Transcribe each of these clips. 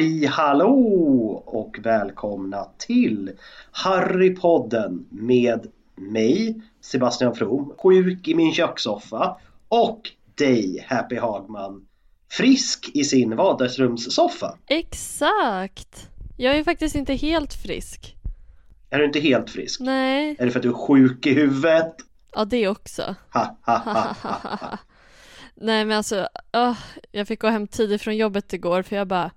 Halli hallå och välkomna till Harrypodden med mig Sebastian From, sjuk i min kökssoffa och dig Happy Hagman, frisk i sin vardagsrumssoffa. Exakt! Jag är faktiskt inte helt frisk. Är du inte helt frisk? Nej, Är det för att du är sjuk i huvudet? ja det också. Ha, ha, ha. Nej men alltså, åh, jag fick gå hem tidigt från jobbet igår för jag bara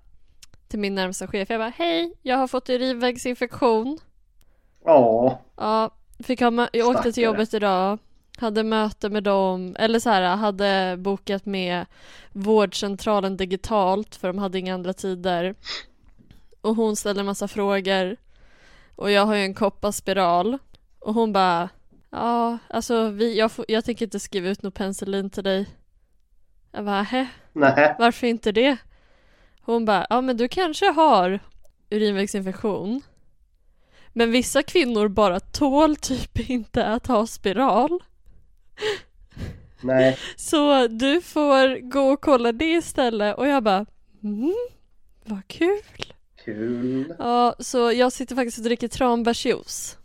till min närmsta chef, jag bara hej, jag har fått urinvägsinfektion. Ja, Ja, fick ha jag åkte till jobbet idag, hade möte med dem, eller så här, hade bokat med vårdcentralen digitalt för de hade inga andra tider. Och hon ställde en massa frågor. Och jag har ju en kopparspiral. Och hon bara, ja, alltså vi, jag, får, jag tänker inte skriva ut något penicillin till dig. Jag bara, hä, nej. varför inte det? Hon bara, ja men du kanske har urinvägsinfektion. Men vissa kvinnor bara tål typ inte att ha spiral. Nej, Så du får gå och kolla det istället. Och jag bara, mm, vad kul. kul. Ja, så jag sitter faktiskt och dricker tranbärsjuice.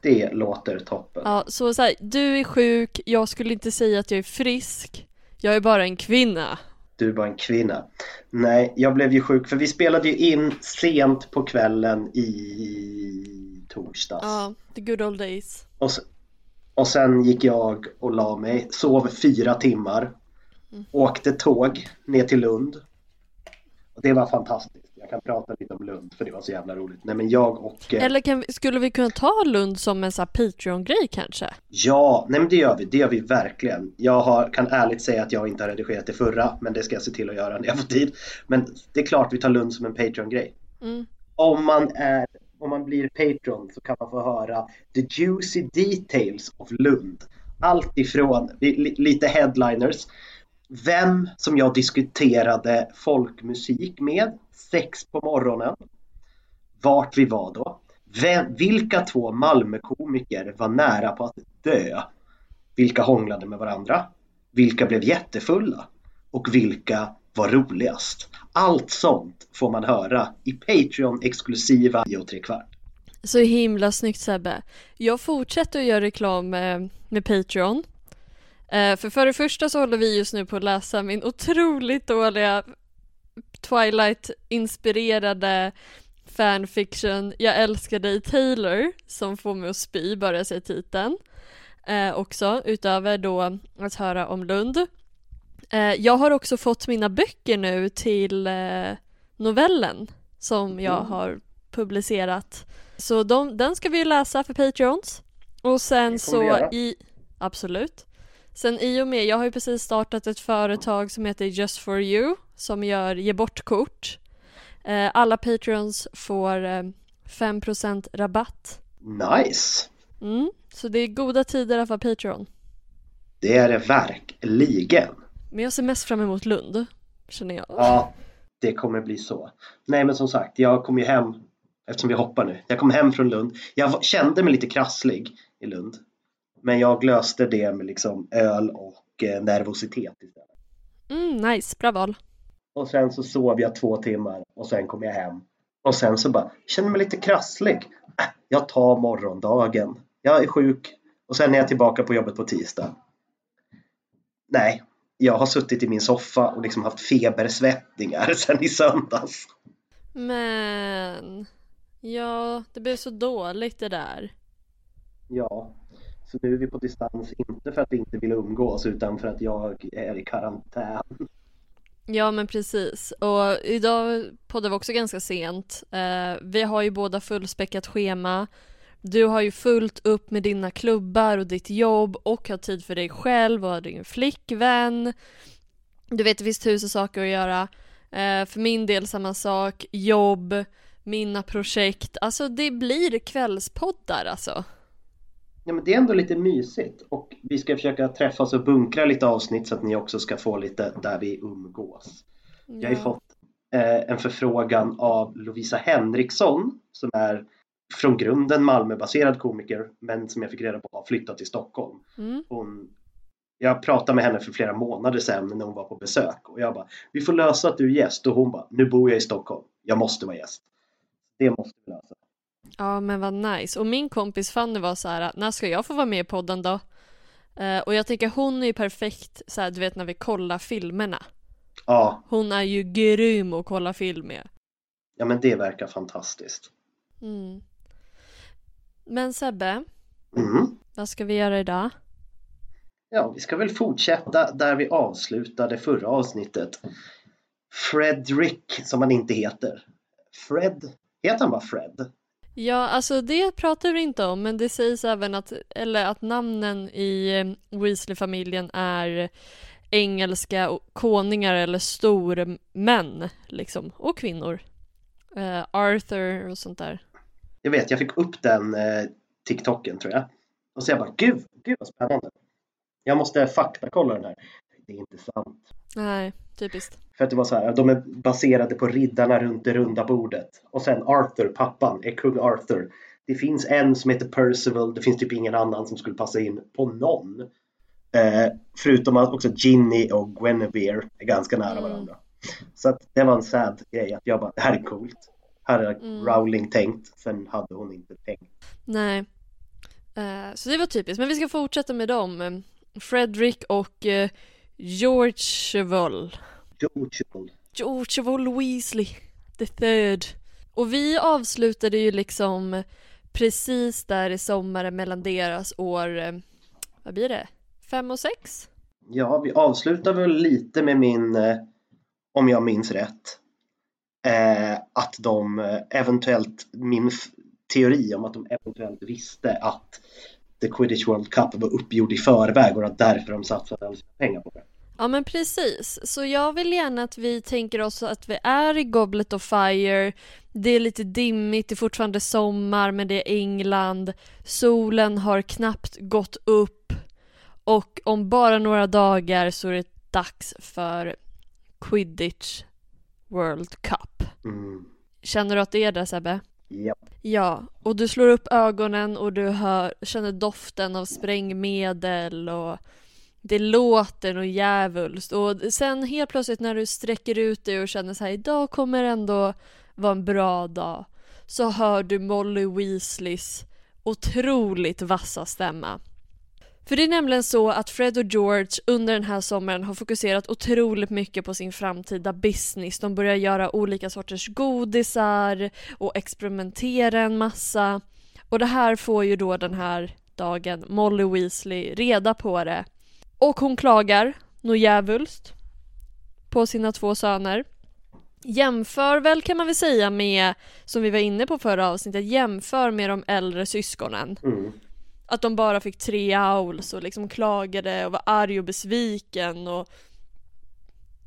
Det låter toppen. Ja, så, så här, du är sjuk, jag skulle inte säga att jag är frisk. Jag är bara en kvinna. Du bara en kvinna. Nej, jag blev ju sjuk för vi spelade ju in sent på kvällen i torsdags. Ja, the good old days. Och, och sen gick jag och la mig, sov fyra timmar, åkte tåg ner till Lund. Och det var fantastiskt. Jag kan prata lite om Lund för det var så jävla roligt. Nej men jag och... eh, Eller kan vi, skulle vi kunna ta Lund som en sån här Patreon-grej kanske? Ja, nej men det gör vi. Det gör vi verkligen. Jag har, kan ärligt säga att jag inte har redigerat det förra, men det ska jag se till att göra när jag får tid. Men det är klart vi tar Lund som en Patreon-grej. Mm. Om man är om man blir Patreon så kan man få höra the juicy details of Lund. Allt ifrån li, lite headliners. Vem som jag diskuterade folkmusik med sex på morgonen. Vart vi var då. Vem, vilka två Malmökomiker var nära på att dö? Vilka hånglade med varandra? Vilka blev jättefulla? Och vilka var roligast? Allt sånt får man höra i Patreon-exklusiva 10 och kvart. Så himla snyggt Sebbe. Jag fortsätter att göra reklam med, med Patreon. Eh, för för det första så håller vi just nu på att läsa min otroligt dåliga Twilight-inspirerade fanfiction Jag älskar dig Taylor som får mig att spy bara jag säger titeln. Eh, också utöver då att höra om Lund. Eh, jag har också fått mina böcker nu till eh, novellen som jag har publicerat. Så de, den ska vi ju läsa för Patreons. Och sen så i... Absolut. Sen i och med, jag har ju precis startat ett företag som heter Just for you som gör ge bort-kort. Eh, alla Patreons får eh, 5% rabatt. Nice! Mm. Så det är goda tider att vara Patreon. Det är det verkligen. Men jag ser mest fram emot Lund, känner jag. Ja, det kommer bli så. Nej men som sagt, jag kom ju hem, eftersom vi hoppar nu, jag kom hem från Lund. Jag kände mig lite krasslig i Lund. Men jag löste det med liksom öl och eh, nervositet istället. Mm, nice, bra val. Och sen så sov jag två timmar och sen kom jag hem. Och sen så bara, känner mig lite krasslig. Äh, jag tar morgondagen. Jag är sjuk och sen är jag tillbaka på jobbet på tisdag. Nej, jag har suttit i min soffa och liksom haft febersvettningar sedan i söndags. Men... Ja, det blev så dåligt det där. Ja, så nu är vi på distans, inte för att vi inte vill umgås utan för att jag är i karantän. Ja men precis och idag poddar vi också ganska sent. Eh, vi har ju båda fullspäckat schema. Du har ju fullt upp med dina klubbar och ditt jobb och har tid för dig själv och har din flickvän. Du vet det finns tusen saker att göra. Eh, för min del samma sak, jobb, mina projekt. Alltså det blir kvällspoddar alltså. Ja, men det är ändå lite mysigt och vi ska försöka träffas och bunkra lite avsnitt så att ni också ska få lite där vi umgås. Jag har ju fått eh, en förfrågan av Lovisa Henriksson som är från grunden Malmöbaserad komiker men som jag fick reda på har flyttat till Stockholm. Mm. Hon, jag pratade med henne för flera månader sedan när hon var på besök och jag bara vi får lösa att du är gäst och hon bara nu bor jag i Stockholm. Jag måste vara gäst. Det måste vi lösa. Ja men vad nice. Och min kompis Fanny var så här, när ska jag få vara med i podden då? Eh, och jag tänker hon är ju perfekt så här, du vet när vi kollar filmerna. Ja, Hon är ju grym att kolla film med. ja men det verkar fantastiskt. Mm. Men Sebbe, Mm. vad ska vi göra idag? Ja, vi ska väl fortsätta där vi avslutade förra avsnittet. Fredrik, som han inte heter. Fred, heter han bara Fred? Ja, alltså det pratar vi inte om, men det sägs även att, eller att namnen i eh, Weasley-familjen är engelska konungar eller stormän, liksom, och kvinnor. Eh, Arthur och sånt där. Jag vet, jag fick upp den eh, TikToken tror jag. Och så jag bara, gud, gud vad spännande. Jag måste faktakolla den här. Det är inte sant. Nej, typiskt. För att det var så här, de är baserade på riddarna runt det runda bordet. Och sen Arthur, pappan, är kung Arthur. Det finns en som heter Percival, det finns typ ingen annan som skulle passa in på någon. Eh, förutom att också Ginny och Guinevere är ganska nära varandra. Så att det var en sad grej att jag bara, det här är coolt. Här är Rowling tänkt, sen hade hon inte tänkt. Nej. Eh, så det var typiskt, men vi ska fortsätta med dem. Fredrik och eh, George Cheval. George George Cheval Weasley, the third. Och vi avslutade ju liksom precis där i sommaren mellan deras år, eh, vad blir det, fem och sex? Ja, vi avslutar väl lite med min, eh, om jag minns rätt, eh, att de eventuellt, min teori om att de eventuellt visste att The Quidditch World Cup var uppgjord i förväg och att därför de satsade alla sina pengar på det. Ja men precis, så jag vill gärna att vi tänker oss att vi är i Goblet of Fire Det är lite dimmigt, det är fortfarande sommar men det är England Solen har knappt gått upp Och om bara några dagar så är det dags för Quidditch World Cup Mm. Känner du att det är det Sebbe? Ja. Ja, och du slår upp ögonen och du hör, känner doften av sprängmedel och det låter och djävulskt och sen helt plötsligt när du sträcker ut dig och känner så här idag kommer ändå vara en bra dag så hör du Molly Weasleys otroligt vassa stämma. För det är nämligen så att Fred och George under den här sommaren har fokuserat otroligt mycket på sin framtida business. De börjar göra olika sorters godisar och experimentera en massa. Och det här får ju då den här dagen Molly Weasley reda på det. Och hon klagar, nog djävulskt, på sina två söner. Jämför väl kan man väl säga med, som vi var inne på förra avsnittet, jämför med de äldre syskonen. Mm. Att de bara fick tre owls och liksom klagade och var arg och besviken och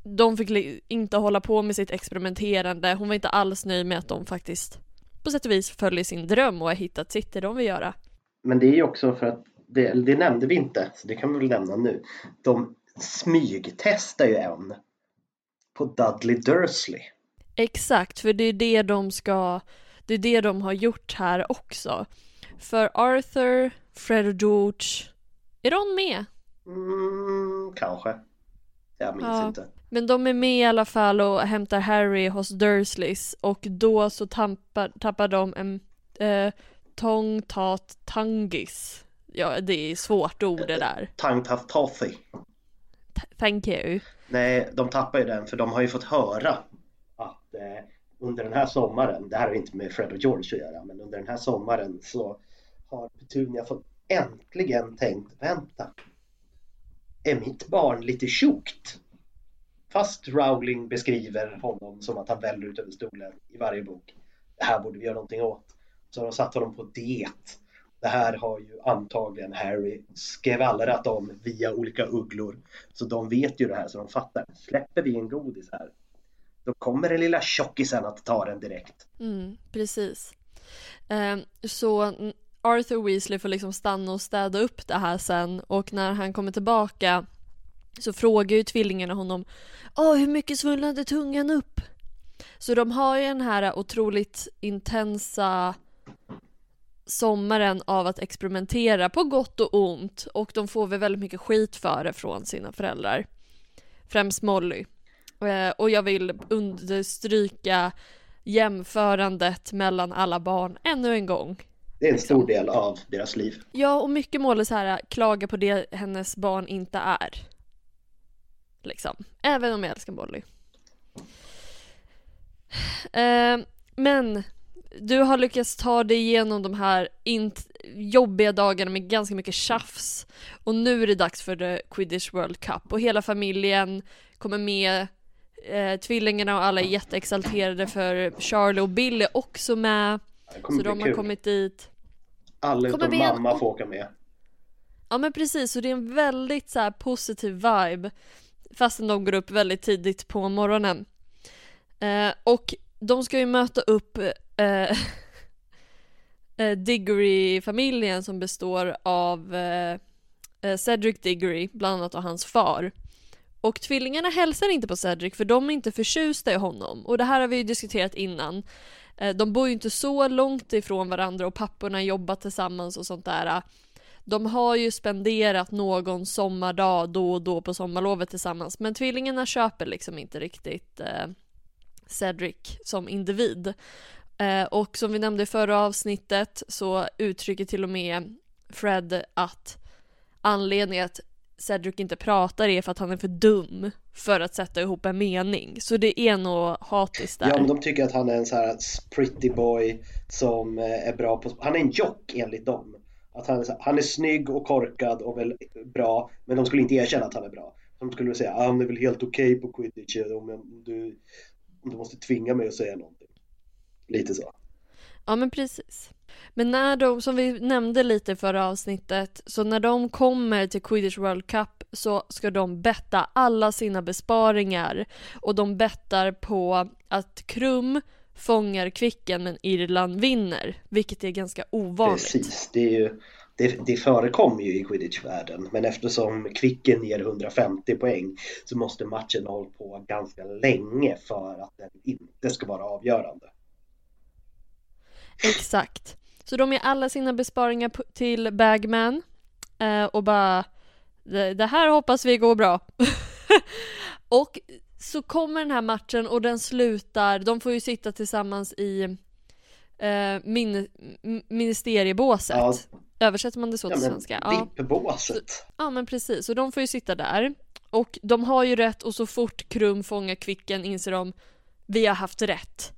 de fick inte hålla på med sitt experimenterande. Hon var inte alls nöjd med att de faktiskt på sätt och vis följer sin dröm och har hittat sitt det de vill göra. Men det är ju också för att, det, det nämnde vi inte, så det kan vi väl nämna nu. De smygtestar ju en på Dudley Dursley. Exakt, för det är det de ska, det är det de har gjort här också. För Arthur, Fred och George, är de med? Mm, kanske. Jag minns Ja. inte. Men de är med i alla fall och hämtar Harry hos Dursleys och då så tappar, tappar de en eh, Tong Tat Tangis. Ja, det är svårt ord det där. Tang Taff Toffee. T- Thank you. Nej, de tappar ju den för de har ju fått höra att eh, under den här sommaren, det här har inte med Fred och George att göra, men under den här sommaren så har Petunia fått äntligen tänkt, vänta, är mitt barn lite tjockt? Fast Rowling beskriver honom som att han väller ut över stolen i varje bok. Det här borde vi göra någonting åt. Så har de satt honom på diet. Det här har ju antagligen Harry skvallrat om via olika ugglor. Så de vet ju det här så de fattar. Släpper vi en godis här då kommer den lilla tjockisen att ta den direkt. Mm, precis. Ehm, så Arthur Weasley får liksom stanna och städa upp det här sen och när han kommer tillbaka så frågar ju tvillingarna honom Åh, hur mycket svullnade tungan upp? Så de har ju den här otroligt intensa sommaren av att experimentera på gott och ont och de får väl väldigt mycket skit för det från sina föräldrar. Främst Molly. Eh, och jag vill understryka jämförandet mellan alla barn ännu en gång. Det är en stor del av deras liv. Ja, och mycket mål är så här, klaga på det hennes barn inte är. Liksom. Även om jag älskar Molly. Eh, men du har lyckats ta dig igenom de här jobbiga dagarna med ganska mycket tjafs. Och nu är det dags för the Quidditch World Cup och hela familjen kommer med. Eh, tvillingarna och alla är jätteexalterade för Charlie och Bill är också med. Så de har kul. kommit dit. Alla utom mamma får åka med. Ja men precis, och det är en väldigt så här positiv vibe fastän de går upp väldigt tidigt på morgonen. Eh, och de ska ju möta upp eh, eh, Diggory-familjen som består av eh, eh, Cedric Diggory, bland annat och hans far. Och tvillingarna hälsar inte på Cedric för de är inte förtjusta i honom. Och det här har vi ju diskuterat innan. Eh, de bor ju inte så långt ifrån varandra och papporna jobbar tillsammans och sånt där. De har ju spenderat någon sommardag då och då på sommarlovet tillsammans men tvillingarna köper liksom inte riktigt eh, Cedric som individ. Eh, och som vi nämnde i förra avsnittet så uttrycker till och med Fred att anledningen att Cedric inte pratar är för att han är för dum för att sätta ihop en mening. Så det är nog hatiskt där. Ja, men de tycker att han är en så här pretty boy som eh, är bra på... Han är en jock enligt dem. Att han, är så här, han är snygg och korkad och väl bra, men de skulle inte erkänna att han är bra. De skulle säga ah, han är väl helt okej på quidditch om, om, du, om du måste tvinga mig att säga någonting. Lite så. Ja men precis. Men när de, som vi nämnde lite i förra avsnittet, så när de kommer till Quidditch World Cup så ska de betta alla sina besparingar och de bettar på att Krum fångar Kvicken men Irland vinner, vilket är ganska ovanligt. Precis, det, är ju, det, det förekommer ju i quidditch-världen men eftersom Kvicken ger 150 poäng så måste matchen ha hållit på ganska länge för att den inte ska vara avgörande. Exakt. Så de ger alla sina besparingar till Bagman eh, och bara det, här hoppas vi går bra. och så kommer den här matchen och den slutar, de får ju sitta tillsammans i eh, min, ministeriebåset. Ja. Översätter man det så Ja, till svenska? Ja. VIP-båset. Ja men precis, och de får ju sitta där. Och de har ju rätt och så fort Krum fångar Kvicken inser de vi har haft rätt.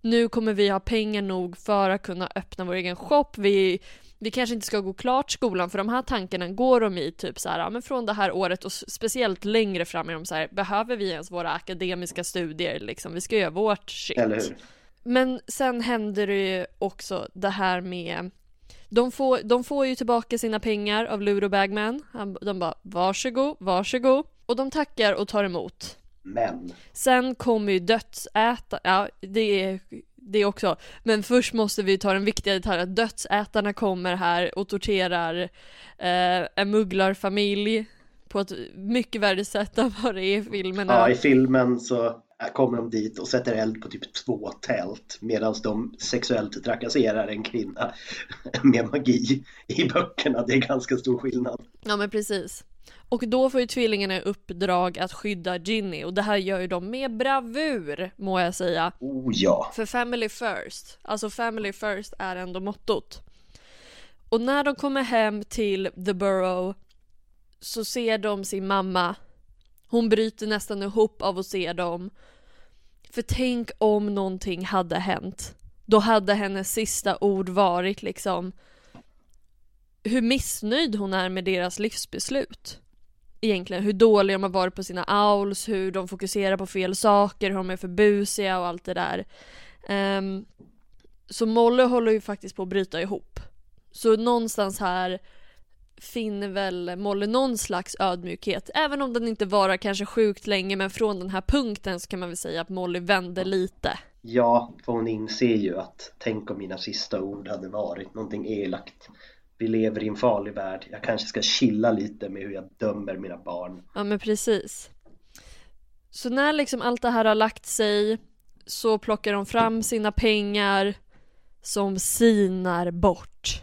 Nu kommer vi ha pengar nog för att kunna öppna vår egen shop. Vi, vi kanske inte ska gå klart skolan för de här tankarna går de i typ så här, ja, men från det här året och speciellt längre fram är de så här, behöver vi ens våra akademiska studier liksom? Vi ska göra vårt shit. Men sen händer det ju också det här med de får, de får ju tillbaka sina pengar av Ludo Bagman. Han, de bara varsågod, varsågod. Och de tackar och tar emot. Men Sen kommer ju dödsäta, ja det är det också. Men först måste vi ta den viktiga detaljen att dödsätarna kommer här och torterar eh, en mugglarfamilj på ett mycket värre sätt än vad det är i filmerna. ja, i filmen så kommer de dit och sätter eld på typ två tält medan de sexuellt trakasserar en kvinna med magi. I böckerna, det är ganska stor skillnad. Ja men precis. Och då får ju tvillingarna i uppdrag att skydda Ginny och det här gör ju de med bravur må jag säga. Oh ja. För family first, alltså family first är ändå mottot. Och när de kommer hem till The Burrow så ser de sin mamma Hon bryter nästan ihop av att se dem. För tänk om någonting hade hänt. Då hade hennes sista ord varit liksom hur missnöjd hon är med deras livsbeslut. Egentligen hur dåliga de har varit på sina owls, hur de fokuserar på fel saker, hur de är för busiga och allt det där. Um, så Molly håller ju faktiskt på att bryta ihop. Så någonstans här finner väl Molly någon slags ödmjukhet. Även om den inte varar kanske sjukt länge men från den här punkten så kan man väl säga att Molly vände lite. Ja, för hon inser ju att tänk om mina sista ord hade varit någonting elakt. Vi lever i en farlig värld. Jag kanske ska chilla lite med hur jag dömer mina barn. Ja men precis. Så när liksom allt det här har lagt sig så plockar de fram sina pengar som sinar bort.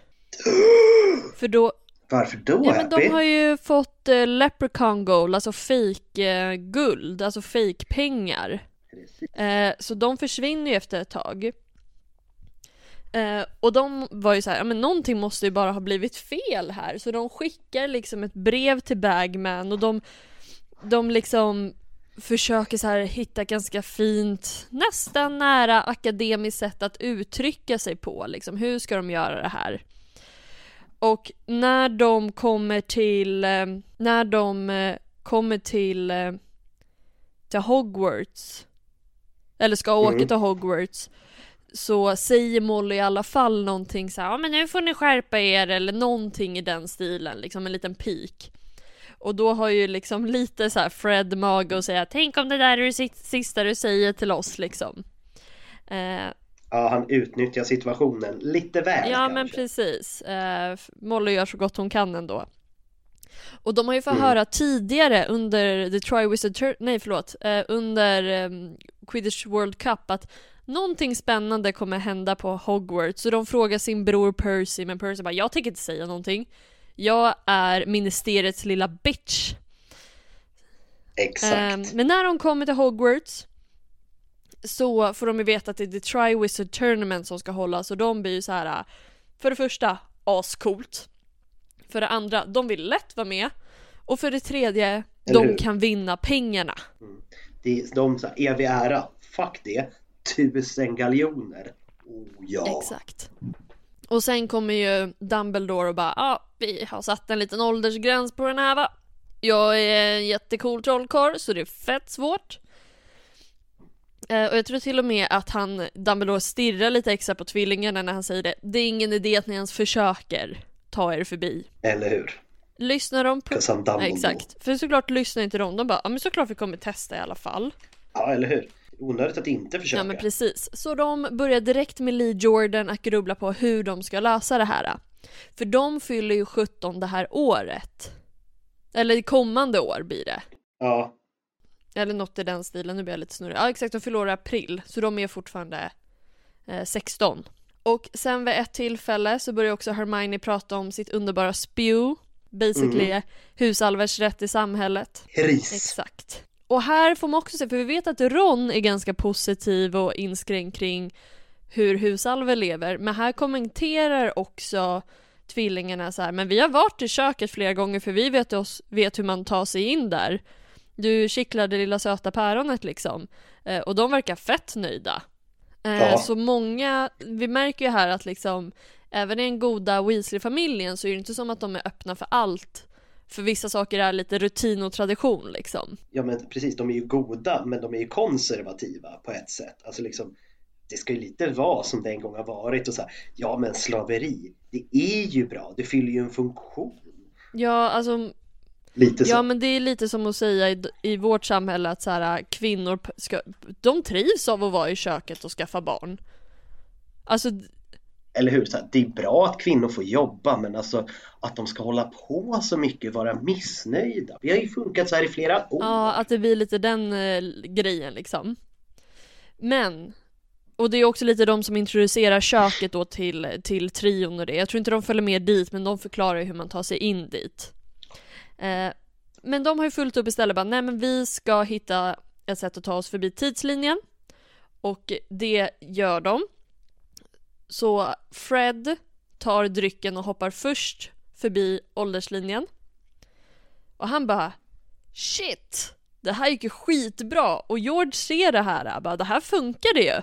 För då varför då Ja men de har ju fått eh, leprechaun gold, alltså fake eh, guld, alltså fake pengar. Eh, så de försvinner ju efter ett tag. Eh, och de var ju så här, ja men någonting måste ju bara ha blivit fel här. Så de skickar liksom ett brev till Bagman och de, de liksom försöker så här hitta ganska fint, nästan nära akademiskt sätt att uttrycka sig på. Liksom. Hur ska de göra det här? Och när de kommer till, eh, när de eh, kommer till, till Hogwarts, eller ska åka mm. till Hogwarts, så säger Molly i alla fall någonting så här, ja men nu får ni skärpa er eller någonting i den stilen, liksom en liten pik. Och då har ju liksom lite så Fred mage och säga tänk om det där är det sista du säger till oss liksom. Eh, ja, han utnyttjar situationen lite väl Ja, kanske. men precis. Eh, Molly gör så gott hon kan ändå. Och de har ju fått mm. höra tidigare under The Triwizard Tur nej förlåt, eh, under um, Quidditch World Cup att någonting spännande kommer hända på Hogwarts. Så de frågar sin bror Percy, men Percy bara jag tänker inte säga någonting. Jag är ministeriets lilla bitch. Exakt. Um, men när de kommer till Hogwarts så får de ju veta att det är The Triwizard Tournament som ska hållas och de blir ju så här. För det första, ascoolt. För det andra, de vill lätt vara med. Och för det tredje, Eller de hur? kan vinna pengarna. Mm. Det, de sa evig ära, fuck det, tusen galjoner. Oh, ja. Exakt. Och sen kommer ju Dumbledore och bara, ja, ah, vi har satt en liten åldersgräns på den här va. Jag är en jättecool trollkarl så det är fett svårt. Eh, och jag tror till och med att han, Dumbledore stirrar lite extra på tvillingarna när han säger det. Det är ingen idé att ni ens försöker ta er förbi. Eller hur? Lyssnar de på... Nej, exakt. För såklart lyssnar inte de. De bara, ja men såklart vi kommer testa i alla fall. Ja, eller hur? Onödigt att inte försöka. Ja men precis. Så de börjar direkt med Lee Jordan att grubbla på hur de ska lösa det här. För de fyller ju 17 det här året. Eller kommande år blir det. Ja. Eller något i den stilen, nu blir jag lite snurrig. Ja exakt, de i april, så de är fortfarande eh, 16. Och sen vid ett tillfälle så börjar också Hermione prata om sitt underbara spew. Basically mm. husalvers rätt i samhället. Ris. Exakt. Och här får man också se, för vi vet att Ron är ganska positiv och inskränkt kring hur husalver lever, men här kommenterar också tvillingarna så här, men vi har varit i köket flera gånger för vi vet, oss, vet hur man tar sig in där. Du kittlar det lilla söta päronet liksom. Eh, och de verkar fett nöjda. Eh, ja. Så många, vi märker ju här att liksom, även i den goda Weasley-familjen så är det inte som att de är öppna för allt för vissa saker är lite rutin och tradition liksom. Ja men precis, de är ju goda men de är ju konservativa på ett sätt. Alltså liksom, det ska ju lite vara som det en gång har varit och så här, ja men slaveri, det är ju bra, det fyller ju en funktion. Ja, alltså Lite så. Ja men det är lite som att säga i, i vårt samhälle att så här, kvinnor ska, de trivs av att vara i köket och skaffa barn. Alltså eller hur? Så här, det är bra att kvinnor får jobba men alltså att de ska hålla på så mycket, vara missnöjda. Vi har ju funkat så här i flera år. Ja, att det blir lite den eh, grejen liksom. Men, och det är också lite de som introducerar köket då till, till trion och det. Jag tror inte de följer med dit men de förklarar ju hur man tar sig in dit. Eh, men de har ju fullt upp istället bara, nej men vi ska hitta ett sätt att ta oss förbi tidslinjen. Och det gör de. Så Fred tar drycken och hoppar först förbi ålderslinjen. Och han bara Shit! det här gick ju skitbra och George ser det här, bara det här funkar det ju.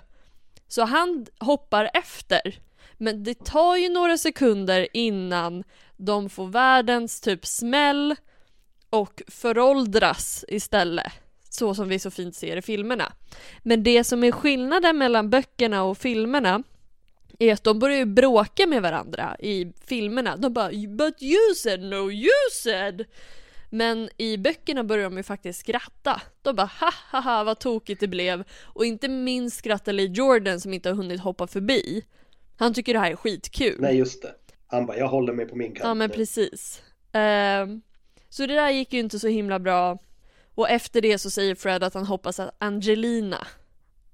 Så han hoppar efter. Men det tar ju några sekunder innan de får världens typ smäll och föråldras istället. Så som vi så fint ser i filmerna. Men det som är skillnaden mellan böckerna och filmerna är att de börjar ju bråka med varandra i filmerna. De bara “But you said no, you said” Men i böckerna börjar de ju faktiskt skratta. De bara ha ha ha vad tokigt det blev. Och inte minst skrattar Lee Jordan som inte har hunnit hoppa förbi. Han tycker det här är skitkul. Nej just det. Han bara jag håller mig på min kant. Ja men nu." precis. Ehm, så det där gick ju inte så himla bra. Och efter det så säger Fred att han hoppas att Angelina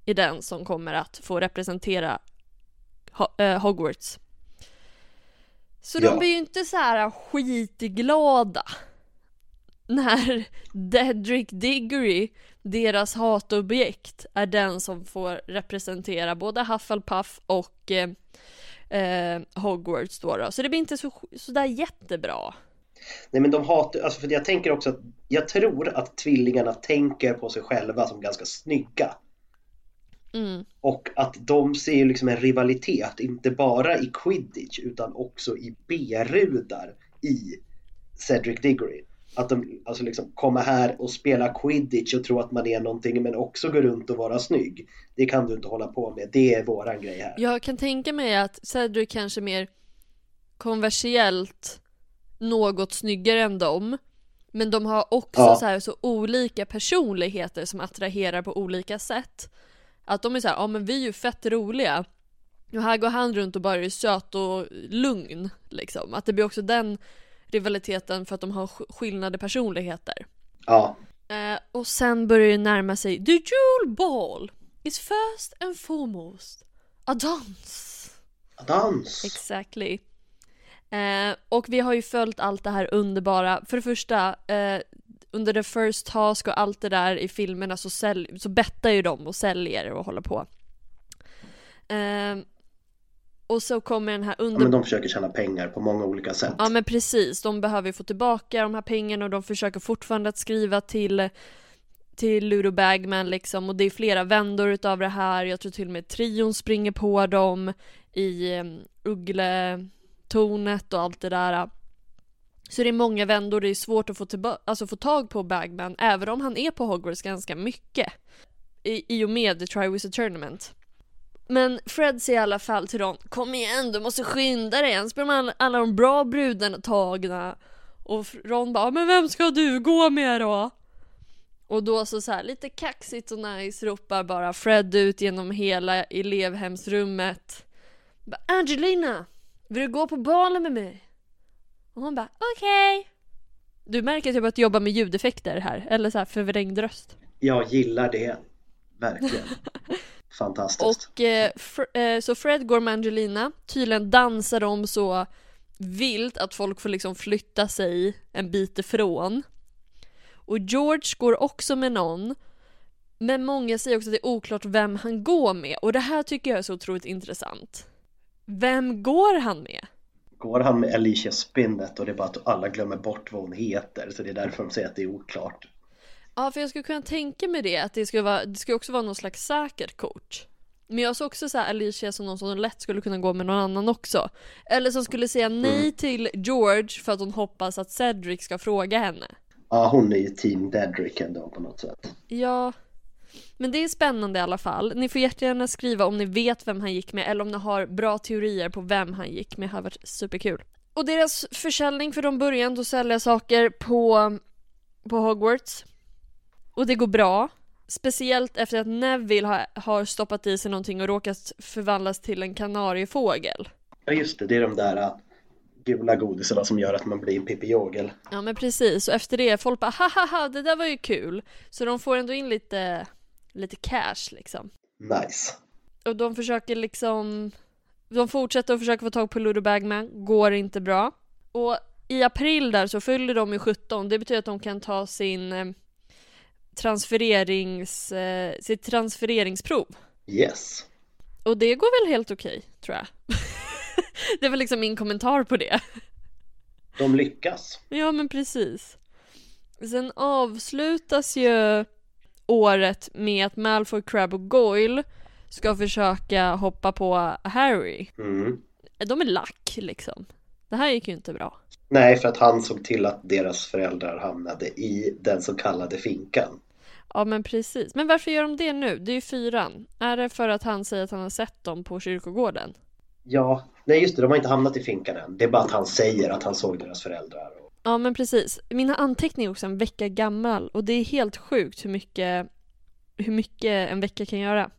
är den som kommer att få representera Hogwarts. Så Ja. de blir ju inte så här skitglada när Dedrick Diggory, deras hatobjekt, är den som får representera både Hufflepuff och eh, eh, Hogwarts då, då. Så det blir inte så, så där jättebra. Nej men de hatar, alltså för jag tänker också att jag tror att tvillingarna tänker på sig själva som ganska snygga. Mm. Och att de ser liksom en rivalitet, inte bara i quidditch utan också i B-rudar i Cedric Diggory. Att de alltså liksom kommer här och spelar quidditch och tror att man är någonting men också går runt och vara snygg. Det kan du inte hålla på med, det är våran grej här. Jag kan tänka mig att Cedric kanske mer konversiellt något snyggare än dem. Men de har också Ja. så här så olika personligheter som attraherar på olika sätt. Att de är så här, ja men vi är ju fett roliga. Och här går han runt och bara är söt och lugn liksom. Att det blir också den rivaliteten för att de har sk- skillnade personligheter. Ja, Eh, och sen börjar det närma sig The Jewel Ball is first and foremost a dance. dans. Exactly. Eh, och vi har ju följt allt det här underbara. För det första, eh, under the first task och allt det där i filmerna så, sälj- så bettar ju de och säljer och håller på. Eh, och så kommer den här Ja, under... men de försöker tjäna pengar på många olika sätt. Ja men precis, de behöver ju få tillbaka de här pengarna och de försöker fortfarande att skriva till till Ludo Bagman liksom och det är flera vändor utav det här. Jag tror till och med trion springer på dem i um, Uggletornet och allt det där. Så det är många vändor, det är svårt att få, tillba- alltså få tag på Bagman även om han är på Hogwarts ganska mycket. I, i och med The Triwizard Tournament. Men Fred säger i alla fall till Ron, kom igen du måste skynda dig, annars blir man alla, de bra brudarna tagna. Och Ron bara, men vem ska du gå med då? Och då så, så här, lite kaxigt och nice ropar bara Fred ut genom hela elevhemsrummet. Bara, Angelina, vill du gå på balen med mig? Och hon bara, okej. Du märker att jag börjat jobba med ljudeffekter här, eller så här förvrängd röst. Jag gillar det. Verkligen. Fantastiskt. Och eh, fr- eh, så Fred går med Angelina, tydligen dansar de så vilt att folk får liksom flytta sig en bit ifrån. Och George går också med någon, men många säger också att det är oklart vem han går med och det här tycker jag är så otroligt intressant. Vem går han med? Går han med Alicia Spinnet och det är bara att alla glömmer bort vad hon heter så det är därför de säger att det är oklart. Ja, för jag skulle kunna tänka mig det, att det skulle, vara, det skulle också vara någon slags säker coach. Men jag såg också så här Alicia som någon som lätt skulle kunna gå med någon annan också. Eller som skulle säga nej till George för att hon hoppas att Cedric ska fråga henne. Ja, hon är ju team Dedrick ändå på något sätt. Ja, men det är spännande i alla fall. Ni får jättegärna skriva om ni vet vem han gick med eller om ni har bra teorier på vem han gick med. Det har varit superkul. Och deras försäljning, för de börjar ändå sälja saker på, på Hogwarts. Och det går bra. Speciellt efter att Neville har, har stoppat i sig någonting och råkat förvandlas till en kanariefågel. Ja just det, det är de där äh, gula godisarna som gör att man blir en pipiågel. Ja men precis, och efter det, folk bara haha det där var ju kul. Så de får ändå in lite, lite cash liksom. Nice. Och de försöker liksom De fortsätter att försöka få tag på Ludo Bagman, går inte bra. Och i april där så fyller de ju 17, det betyder att de kan ta sin eh, transfererings, eh, sitt transfereringsprov. Yes. Och det går väl helt okej, tror jag. det väl liksom min kommentar på det. De lyckas. Ja men precis. Sen avslutas ju året med att Malfoy, Crabbe och Goyle ska försöka hoppa på Harry. Mm. De är lack liksom. Det här gick ju inte bra. Nej, för att han såg till att deras föräldrar hamnade i den så kallade finkan. Ja men precis. Men varför gör de det nu? Det är ju fyran. Är det för att han säger att han har sett dem på kyrkogården? Ja, nej just det, de har inte hamnat i finkan än. Det är bara att han säger att han såg deras föräldrar. Ja men precis. Mina anteckningar är också en vecka gammal och det är helt sjukt hur mycket, hur mycket en vecka kan göra.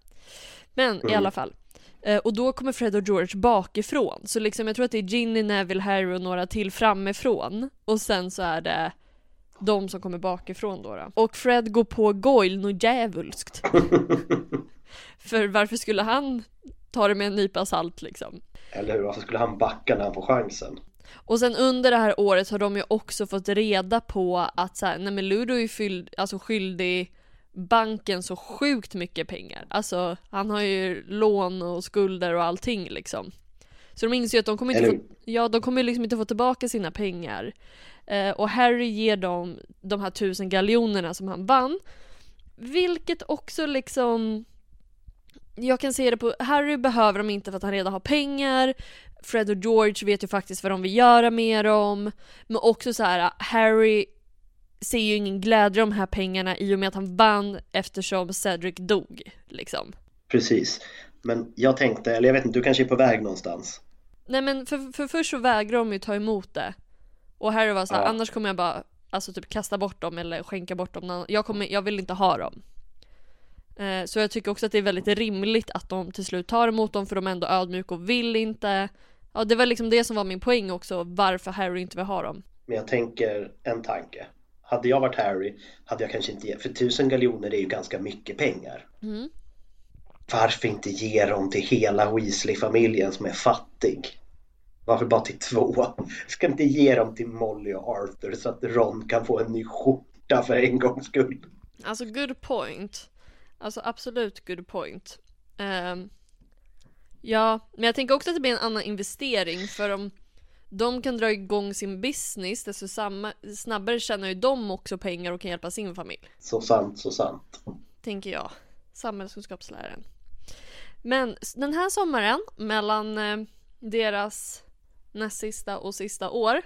Men i Mm. alla fall. Eh, Och då kommer Fred och George bakifrån. Så liksom jag tror att det är Ginny, Neville, Harry och några till framifrån. Och sen så är det de som kommer bakifrån då. då. Och Fred går på Goyle något djävulskt. För varför skulle han ta det med en nypa salt liksom? Eller hur, varför skulle han backa när han får chansen? Och sen under det här året har de ju också fått reda på att så här, nej men Ludo är ju fylld, alltså skyldig banken så sjukt mycket pengar. Alltså han har ju lån och skulder och allting liksom. Så de inser ju att de kommer inte Eller få, ja de kommer liksom inte få tillbaka sina pengar. Eh, och Harry ger dem de här tusen galjonerna som han vann. Vilket också liksom jag kan se det på, Harry behöver dem inte för att han redan har pengar. Fred och George vet ju faktiskt vad de vill göra med dem. Men också så här, Harry ser ju ingen glädje i de här pengarna i och med att han vann eftersom Cedric dog. Liksom. Precis. Men jag tänkte, eller jag vet inte, du kanske är på väg någonstans? Nej men för, för först så vägrar de ju ta emot det. Och Harry var så här, Ja. annars kommer jag bara alltså typ kasta bort dem eller skänka bort dem. Jag, kommer, jag vill inte ha dem. Eh, Så jag tycker också att det är väldigt rimligt att de till slut tar emot dem för de är ändå ödmjuka och vill inte. Ja det var liksom det som var min poäng också, varför Harry inte vill ha dem. Men jag tänker en tanke. Hade jag varit Harry hade jag kanske inte gett, för tusen galjoner är ju ganska mycket pengar. Mm. Varför inte ge dem till hela Weasley-familjen som är fattig? Varför bara till två? Ska inte ge dem till Molly och Arthur så att Ron kan få en ny skjorta för en gångs skull? Alltså good point. Alltså absolut good point. Ehm, ja, men jag tänker också att det blir en annan investering för om de kan dra igång sin business desto samma, snabbare tjänar ju de också pengar och kan hjälpa sin familj. Så sant, så sant. Tänker jag. Samhällskunskapsläraren. Men den här sommaren mellan eh, deras näst sista och sista år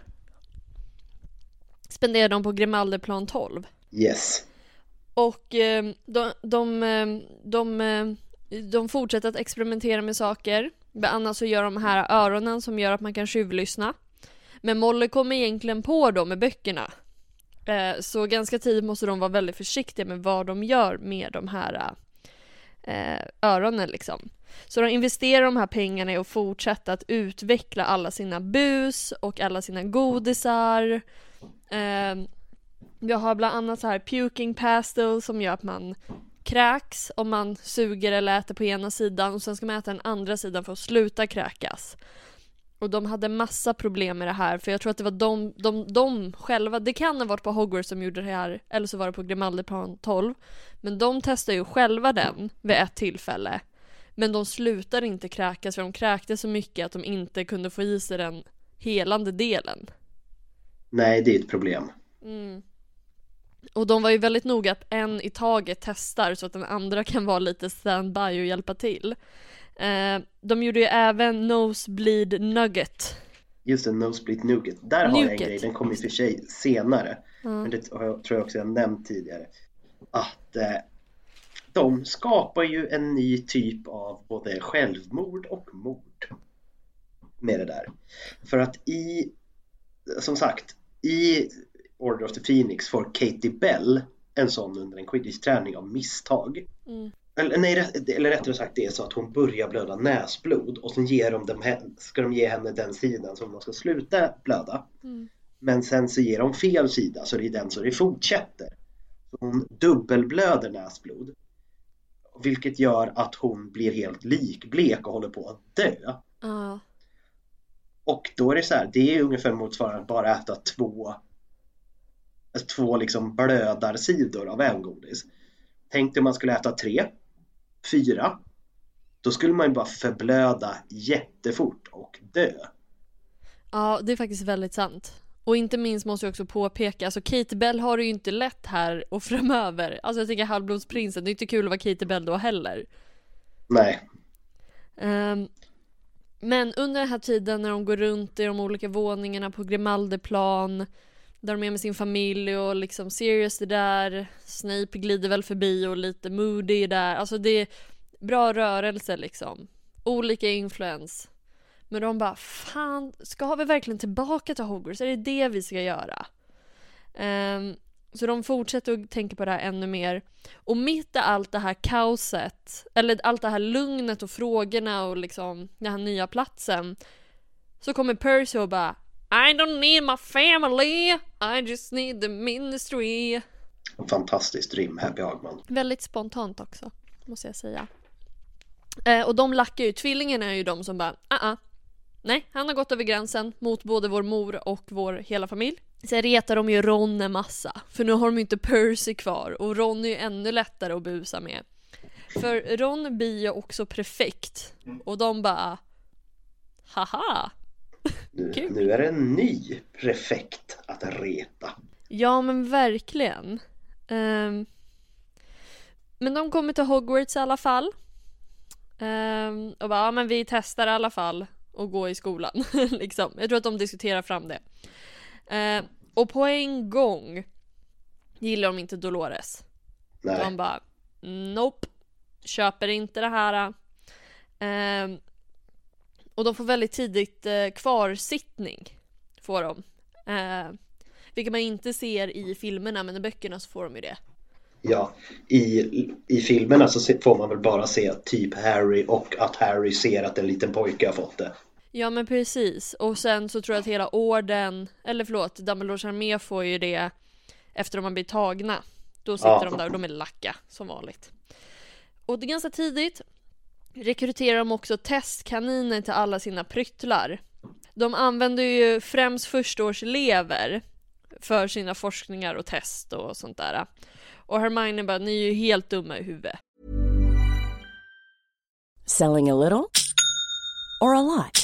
spenderar de på Grimaldeplan 12. Yes. Och ehm, de, de, ehm, de, ehm, de fortsätter att experimentera med saker. Bland annat så gör de här öronen som gör att man kan tjuvlyssna. Men Molly kommer egentligen på dem med böckerna. Eh, så ganska tidigt måste de vara väldigt försiktiga med vad de gör med de här eh, öronen liksom. Så de investerar de här pengarna i att fortsätta att utveckla alla sina bus och alla sina godisar. Vi har bland annat så här puking pastel som gör att man kräks om man suger eller äter på ena sidan och sen ska man äta den andra sidan för att sluta kräkas. Och de hade massa problem med det här för jag tror att det var de, de, de själva, det kan ha varit på Hogwarts som gjorde det här eller så var det på Grimaldeplan 12. Men de testade ju själva den vid ett tillfälle. Men de slutade inte kräkas för de kräkte så mycket att de inte kunde få i sig den helande delen. Nej, det är ett problem. Mm. Och de var ju väldigt noga att en i taget testar så att den andra kan vara lite standby och hjälpa till. Eh, de gjorde ju även Nosebleed Nugget. Just det, Nosebleed Nougat. Där har jag en grej, den kom i och för sig senare. Men det tror jag också jag nämnt tidigare. Att eh, de skapar ju en ny typ av både självmord och mord. Med det där. För att i, som sagt, i Order of the Phoenix får Katie Bell en sån under en quidditch-träning av misstag. Mm. Eller, nej, rätt- eller rättare sagt det är så att hon börjar blöda näsblod och sen ger de dem, ska de ge henne den sidan som de ska sluta blöda. Mm. Men sen så ger de fel sida så det är den så det fortsätter. Så hon dubbelblöder näsblod. Vilket gör att hon blir helt likblek och håller på att dö. Ja. Och då är det så här, det är ungefär motsvarande att bara äta två två liksom blödarsidor av en godis. Tänk dig om man skulle äta tre, fyra. Då skulle man ju bara förblöda jättefort och dö. ja, det är faktiskt väldigt sant. Och inte minst måste jag också påpeka, alltså Kate Bell har det ju inte lätt här och framöver. Alltså jag tänker Halvblodsprinsen, det är inte kul att vara Kate Bell då heller. Nej. Um, men under den här tiden när de går runt i de olika våningarna på Grimaldeplan där de är med sin familj och liksom Sirius är där, Snape glider väl förbi och lite Moody är där. Alltså det är bra rörelse liksom. Olika influens. Men de bara, fan, ska vi verkligen tillbaka till Hogwarts? Är det det vi ska göra? Um, så de fortsätter att tänka på det här ännu mer. Och mitt i allt det här kaoset, eller allt det här lugnet och frågorna och liksom den här nya platsen, så kommer Percy och bara i don't need my family, I just need the ministry. Fantastiskt rim, Happy Hagman. Väldigt spontant också, måste jag säga. Eh, och de lackar ju, tvillingarna är ju de som bara, uh -uh. nej, han har gått över gränsen mot både vår mor och vår hela familj. Sen retar de ju Ron en massa, för nu har de ju inte Percy kvar och Ron är ju ännu lättare att busa med. För Ron blir ju också prefekt och de bara Haha! Nu, nu är det en ny prefekt att reta. Ja men verkligen. Um, men de kommer till Hogwarts i alla fall. Um, och bara, ja men vi testar i alla fall att gå i skolan. liksom. Jag tror att de diskuterar fram det. Uh, och på en gång gillar de inte Dolores. Nej. De bara, nope, köper inte det här. Uh, och de får väldigt tidigt uh, kvarsittning. Får de. Uh, vilket man inte ser i filmerna men i böckerna så får de ju det. Ja, i, i filmerna så får man väl bara se typ Harry och att Harry ser att en liten pojke har fått det. Ja men precis, och sen så tror jag att hela orden, eller förlåt, Dumbledores armé får ju det efter de har blivit tagna. Då sitter ja. de där och de är lacka som vanligt. Och det är ganska tidigt rekryterar de också testkaniner till alla sina pryttlar. De använder ju främst förstaårselever för sina forskningar och test och sånt där. Och Hermione bara, ni är ju helt dumma i huvudet. Selling a little or a lot?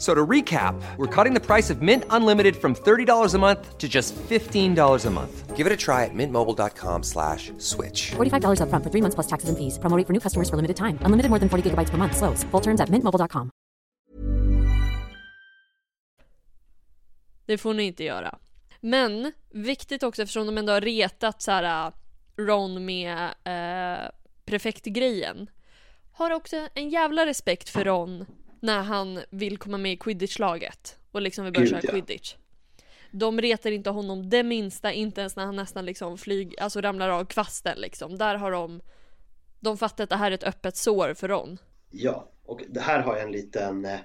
So to recap, we're cutting the price of Mint Unlimited from $30 a month to just $15 a month. Give it a try at mintmobile.com slash switch. $45 up front for three months plus taxes and fees. Promoting for new customers for limited time. Unlimited more than 40 gigabytes per month. Slows. Full terms at mintmobile.com. Det får ni inte göra. Men viktigt också eftersom de ändå har retat så här äh, Ron med eh, prefektgrejen. Har också en jävla respekt för Ron när han vill komma med i quidditch-laget och liksom vill börja Gud, köra ja. quidditch. De retar inte honom det minsta, inte ens när han nästan liksom flyg, alltså ramlar av kvasten liksom. Där har de, de fattar att det här är ett öppet sår för Ron. Ja, och det här har jag en liten, eh,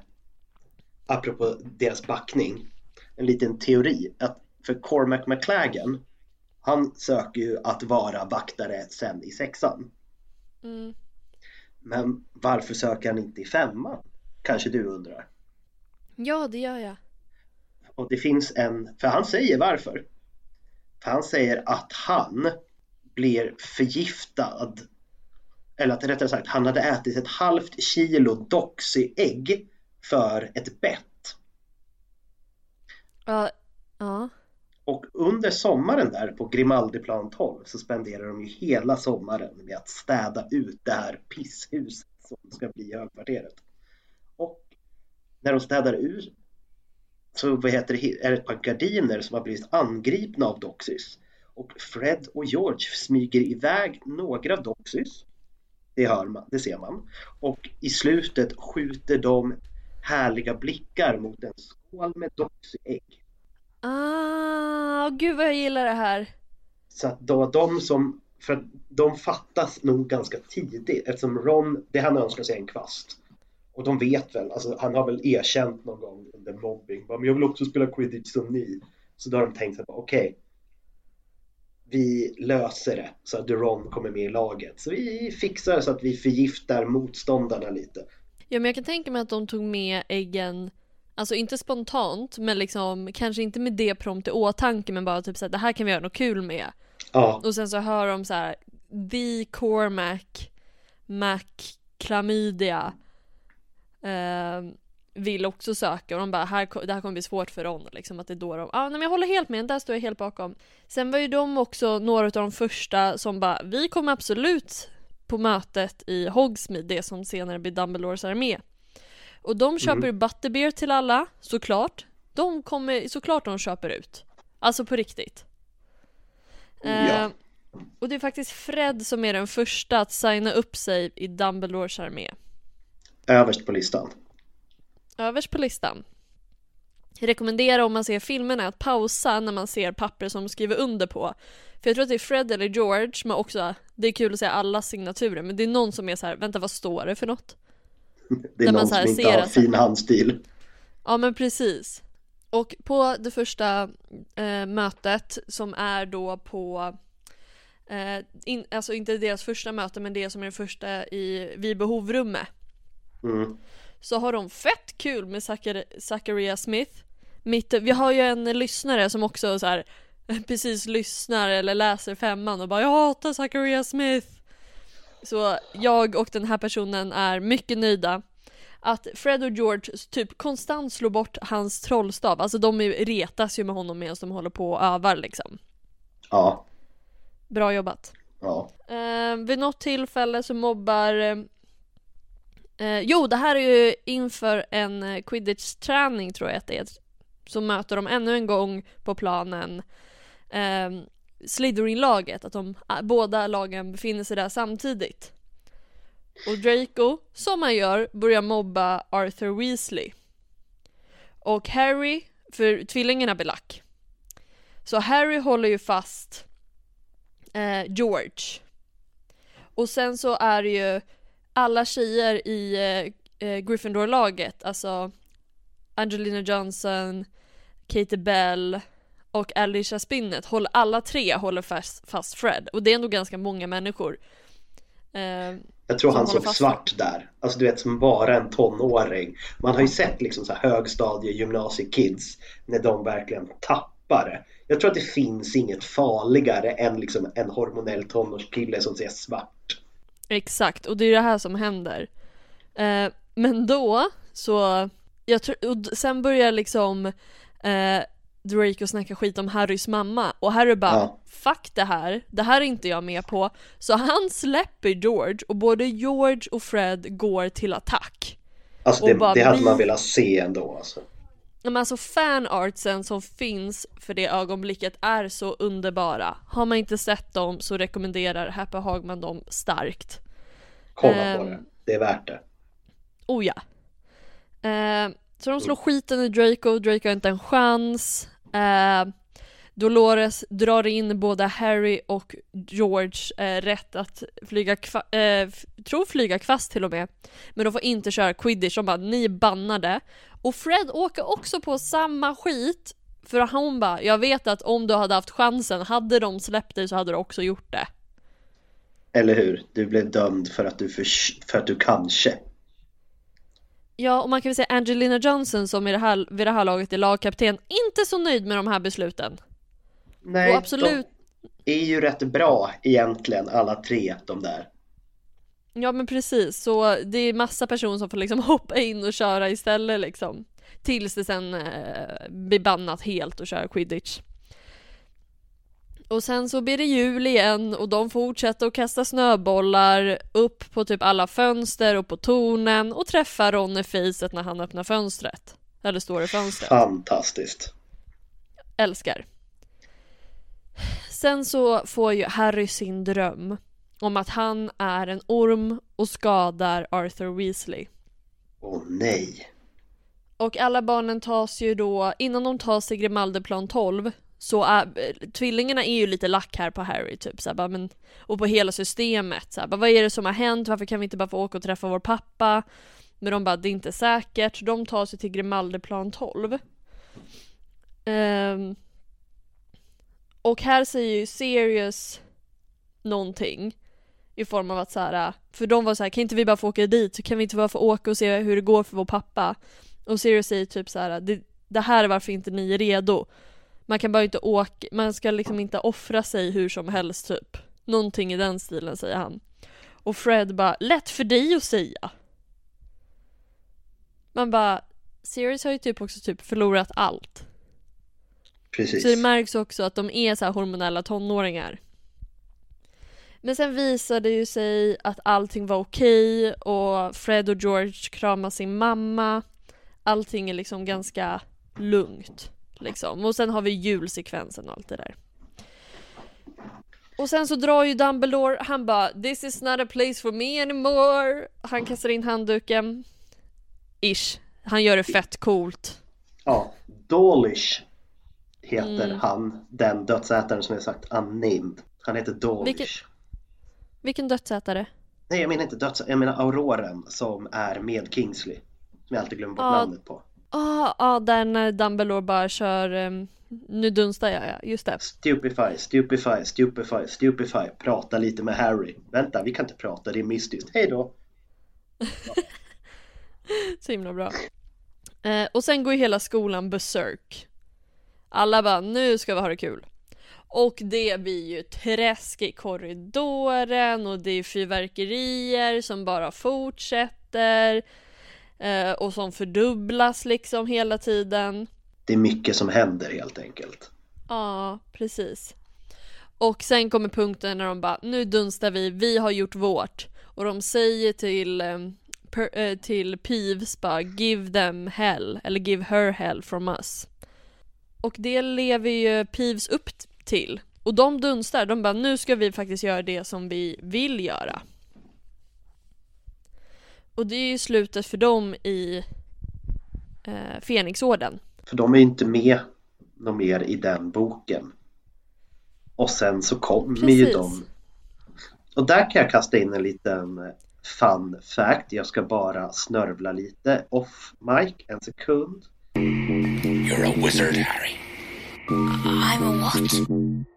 apropå deras backning, en liten teori. Att för Cormac McLagan, han söker ju att vara vaktare sen i sexan. Mm. Men varför söker han inte i femman? Kanske du undrar? Ja, det gör jag. Och det finns en, för han säger varför. För han säger att han blir förgiftad eller att rättare sagt han hade ätit ett halvt kilo Doxy-ägg för ett bett. Ja. Uh. Och under sommaren där på Grimaldiplan 12 så spenderar de ju hela sommaren med att städa ut det här pisshuset som ska bli högkvarteret. När de städar ut så vad heter det, är det ett par gardiner som har blivit angripna av Doxys. och Fred och George smyger iväg några Doxys. Det hör man, det ser man. Och i slutet skjuter de härliga blickar mot en skål med Doxy-ägg. Ah, gud vad jag gillar det här. Så att då de som, för de fattas nog ganska tidigt eftersom Ron, det han önskar sig är en kvast. Och de vet väl, alltså han har väl erkänt någon gång under mobbing, men jag vill också spela quidditch som ni. Så då har de tänkt sig, okej, okay, vi löser det så att Ron kommer med i laget. Så vi fixar så att vi förgiftar motståndarna lite. Ja men jag kan tänka mig att de tog med äggen Alltså inte spontant men liksom kanske inte med det prompt i åtanke men bara typ såhär det här kan vi göra något kul med. Ja. Och sen så hör de så här The Cormac Mac Chlamydia eh, vill också söka och de bara här, det här kommer bli svårt för Ron liksom att det är då de, ah, nej men jag håller helt med, där står jag helt bakom. Sen var ju de också några av de första som bara vi kommer absolut på mötet i Hogsmeade, det som senare blir Dumbledores armé. Och de köper mm. butterbeer till alla, såklart. De kommer, såklart de köper ut. Alltså på riktigt. Ja. Eh, och det är faktiskt Fred som är den första att signa upp sig i Dumbledores armé. Överst på listan. Överst på listan. Jag rekommenderar om man ser filmerna att pausa när man ser papper som de skriver under på. För jag tror att det är Fred eller George, men också, det är kul att säga alla signaturer, men det är någon som är så här, vänta vad står det för något? Det är Där någon som inte har att, fin handstil. Ja men precis. Och på det första eh, mötet som är då på eh, in, alltså inte deras första möte men det som är det första i vid behovrummet. Mm. Så har de fett kul med Zachariah Smith. Mitt, vi har ju en lyssnare som också så här, precis lyssnar eller läser femman och bara jag hatar Zachariah Smith. Så jag och den här personen är mycket nöjda. Att Fred och George typ konstant slår bort hans trollstav, alltså de retas ju med honom medan de håller på och övar liksom. Ja. Bra jobbat. Ja. Eh, vid något tillfälle så mobbar eh, Jo, det här är ju inför en eh, quidditch-träning tror jag att det är. Så möter de ännu en gång på planen eh, Slytherin-laget, att de, ah, båda lagen befinner sig där samtidigt. Och Draco, som han gör, börjar mobba Arthur Weasley. Och Harry, för tvillingarna blir lack. Så Harry håller ju fast eh, George. Och sen så är det ju alla tjejer i eh, eh Gryffindor-laget, alltså Angelina Johnson, Katie Bell, och Alicia Spinnet, håller, alla tre håller fast, fast Fred. Och det är ändå ganska många människor. Eh, jag tror han såg svart där. Alltså du vet som bara en tonåring. Man har ju sett liksom så här högstadie gymnasiekids när de verkligen tappar det. Jag tror att det finns inget farligare än liksom en hormonell tonårskille som ser svart. Exakt, och det är det här som händer. Eh, men då så, jag tror, och sen börjar liksom eh, Draco snackar skit om Harrys mamma och Harry bara ja. Fuck det här, det här är inte jag med på. Så han släpper George och både George och Fred går till attack. Alltså det, det hade man velat se ändå alltså. Men alltså fanartsen som finns för det ögonblicket är så underbara. Har man inte sett dem så rekommenderar Happy Hagman dem starkt. Kolla um, på det, det är värt det. Oh ja. Uh, så de slår skiten i Draco, Draco har inte en chans. Eh, Dolores drar in både Harry och George eh, rätt att flyga, eh, tror flyga kvast till och med. Men de får inte köra quidditch, de bara ni bannade. Och Fred åker också på samma skit. För hon bara, jag vet att om du hade haft chansen, hade de släppt dig så hade du också gjort det. Eller hur? Du blev dömd för att du, för, för att du kanske Ja, och man kan väl säga Angelina Johnson som i det här, vid det här laget är lagkapten, inte så nöjd med de här besluten. Nej, och absolut... de är ju rätt bra egentligen alla tre de där. Ja men precis, så det är massa personer som får liksom hoppa in och köra istället liksom. Tills det sen eh, blir bannat helt att köra quidditch. Och sen så blir det jul igen och de fortsätter att kasta snöbollar upp på typ alla fönster och på tornen och träffar Ron i facet när han öppnar fönstret. Eller står i fönstret. Fantastiskt. Älskar. Sen så får ju Harry sin dröm om att han är en orm och skadar Arthur Weasley. Åh nej. Och alla barnen tas ju då, innan de tas till Grimaldeplan 12 så är, tvillingarna är ju lite lack här på Harry typ så här, bara, men, och på hela systemet så här, bara, vad är det som har hänt, varför kan vi inte bara få åka och träffa vår pappa? Men de bara, det är inte säkert, de tar sig till Grimaldeplan 12 Ehm, och här säger ju Sirius någonting i form av att så här, för de var så här, kan inte vi bara få åka dit, kan vi inte bara få åka och se hur det går för vår pappa? Och Sirius säger typ så här, det, det här är varför inte ni är redo. Man kan bara inte åka, man ska liksom inte offra sig hur som helst typ. Någonting i den stilen säger han. Och Fred bara, lätt för dig att säga. Man bara, Sirius har ju typ också typ förlorat allt. Precis. Så det märks också att de är så här hormonella tonåringar. Men sen visade det ju sig att allting var okej och Fred och George kramar sin mamma. Allting är liksom ganska lugnt. Liksom. Och sen har vi julsekvensen och allt det där. Och sen så drar ju Dumbledore, han bara This is not a place for me anymore. Han kastar in handduken. Ish. Han gör det fett coolt. Ja, Dawlish heter Mm. han, den dödsätaren som jag sagt unnamed. Han heter Dawlish. Vilken- Vilken dödsätare? Nej, jag menar inte dödsätaren, jag menar Auroren som är med Kingsley. Som jag alltid glömmer bort Ja. namnet på. Ah, ah, där när Dumbledore bara kör ehm, Nu dunstar jag, ja. Just det. Stupefy, stupefy, stupefy, stupefy. Prata lite med Harry. Vänta, vi kan inte prata, det är mystiskt. Hej då! Så himla bra. Eh, och sen går ju hela skolan berserk. Alla bara, nu ska vi ha det kul. Och det blir ju träsk i korridoren och det är fyrverkerier som bara fortsätter. Eh, och som fördubblas liksom hela tiden. Det är mycket som händer helt enkelt. Ja, precis. Och sen kommer punkten när de bara, nu dunstar vi, vi har gjort vårt. Och de säger till, ehm, per, eh, till Peeves bara, give them hell, eller give her hell from us. Och det lever ju Peeves upp till. Och de dunstar, de bara, nu ska vi faktiskt göra det som vi vill göra. Och det är ju slutet för dem i eh, Fenixorden. För de är ju inte med något mer i den boken. Och sen så kommer ju de. Och där kan jag kasta in en liten eh, fun fact. Jag ska bara snörvla lite off mic en sekund. You're a wizard, Harry. I'm a what?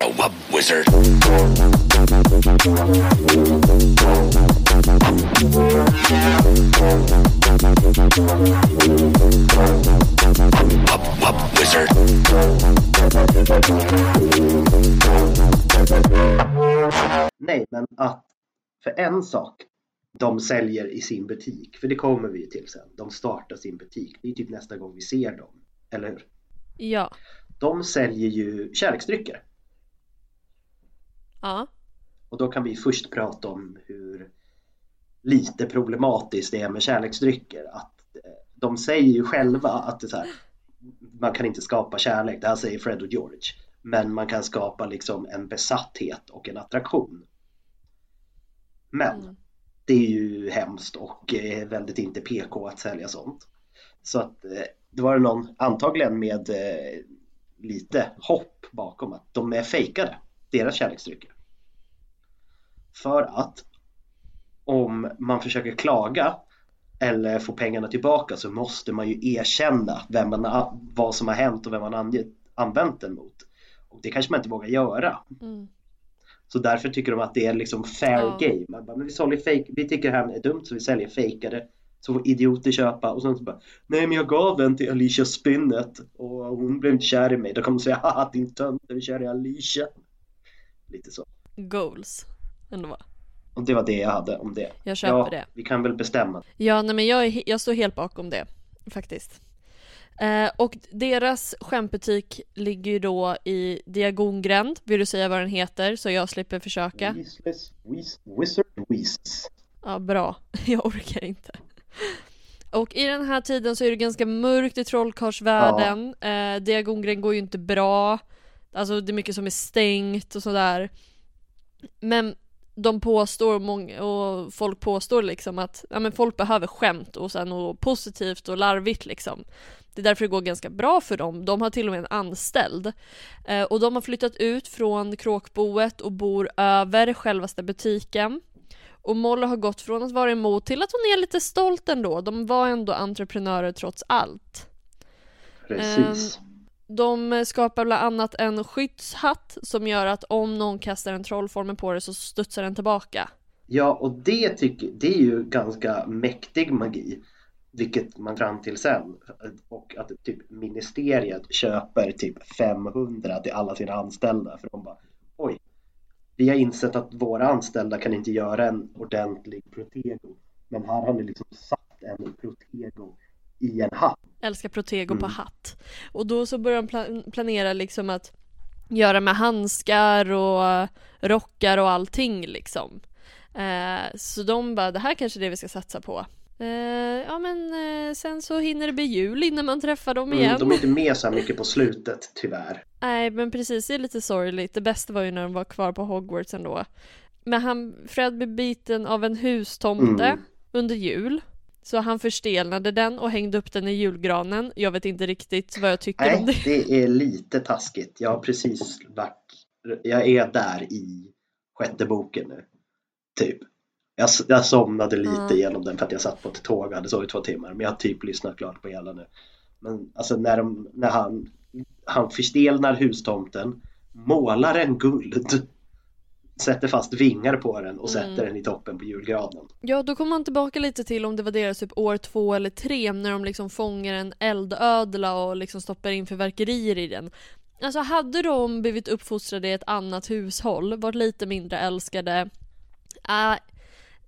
A wub wizard. Wub wub wizard. Nej, men att för en sak de säljer i sin butik, för det kommer vi ju till sen. De startar sin butik. Det är typ nästa gång vi ser dem, eller hur? Ja. De säljer ju kärleksdrycker. Ja. Och då kan vi först prata om hur lite problematiskt det är med kärleksdrycker. Att eh, de säger ju själva att det så här, man kan inte skapa kärlek, det här säger Fred och George. Men man kan skapa liksom en besatthet och en attraktion. Men Mm. det är ju hemskt och eh, väldigt inte PK att sälja sånt. Så att det var någon antagligen med eh, lite hopp bakom att de är fejkade, deras kärleksdrycker. För att om man försöker klaga eller få pengarna tillbaka så måste man ju erkänna vem man, vad som har hänt och vem man angett, använt den mot. Och det kanske man inte vågar göra. Mm. Så därför tycker de att det är liksom fair Ja. game. Bara, men vi, fake, vi tycker det här är dumt så vi säljer fejkade. Så får idioter köpa och sen så bara Nej men jag gav den till Alicia Spinnet och hon blev inte kär i mig. Då kommer de säga haha din tönt är kär i Alicia. Lite så. Goals. Ändå. Och det var det jag hade om det. Jag köper ja, det. Vi kan väl bestämma. Ja, nej men jag, är, jag står helt bakom det. Faktiskt. Eh, och deras skämtbutik ligger ju då i Diagongränd. Vill du säga vad den heter så jag slipper försöka? Weasleys, Weas, Wizard Weasels. Ja, bra. Jag orkar inte. Och i den här tiden så är det ganska mörkt i trollkarlsvärlden. Eh, Diagongren går ju inte bra. Alltså det är mycket som är stängt och sådär. Men de påstår, många, och folk påstår liksom att ja, men folk behöver skämt och sen något positivt och larvigt liksom. Det är därför det går ganska bra för dem. De har till och med en anställd. Eh, och de har flyttat ut från kråkboet och bor över självaste butiken. Och Molle har gått från att vara emot till att hon är lite stolt ändå. De var ändå entreprenörer trots allt. Precis. De skapar bland annat en skyddshatt som gör att om någon kastar en trollformel på det så studsar den tillbaka. Ja, och det, tycker, det är ju ganska mäktig magi. Vilket man fram till sen. Och att typ ministeriet köper typ 500 till alla sina anställda. För de bara vi har insett att våra anställda kan inte göra en ordentlig protego. Men här har ni liksom satt en protego i en hatt. Älskar Protego på Mm. hatt. Och då så börjar de pla- planera liksom att göra med handskar och rockar och allting liksom. Eh, så de bara, det här kanske är det vi ska satsa på. Eh, ja men eh, sen så hinner det bli jul innan man träffar dem igen. Mm, de är inte med så här mycket på slutet tyvärr. Nej men precis, det är lite sorgligt. Det bästa var ju när de var kvar på Hogwarts ändå. Men han, Fred blev biten av en hustomte Mm. under jul. Så han förstelnade den och hängde upp den i julgranen. Jag vet inte riktigt vad jag tycker om Nej, det. det är lite taskigt. Jag har precis varit, jag är där i sjätte boken nu. Typ. Jag, jag somnade lite Ja. genom den för att jag satt på ett tåg och hade sovit två timmar. Men jag har typ lyssnat klart på hela nu. Men alltså när, de, när han, han förstelnar hustomten, målar en guld, sätter fast vingar på den och sätter den i toppen på julgranen. Ja, då kommer man tillbaka lite till om det var deras typ år två eller tre när de liksom fångar en eldödla och liksom stoppar in fyrverkerier i den. Alltså hade de blivit uppfostrade i ett annat hushåll, varit lite mindre älskade, äh,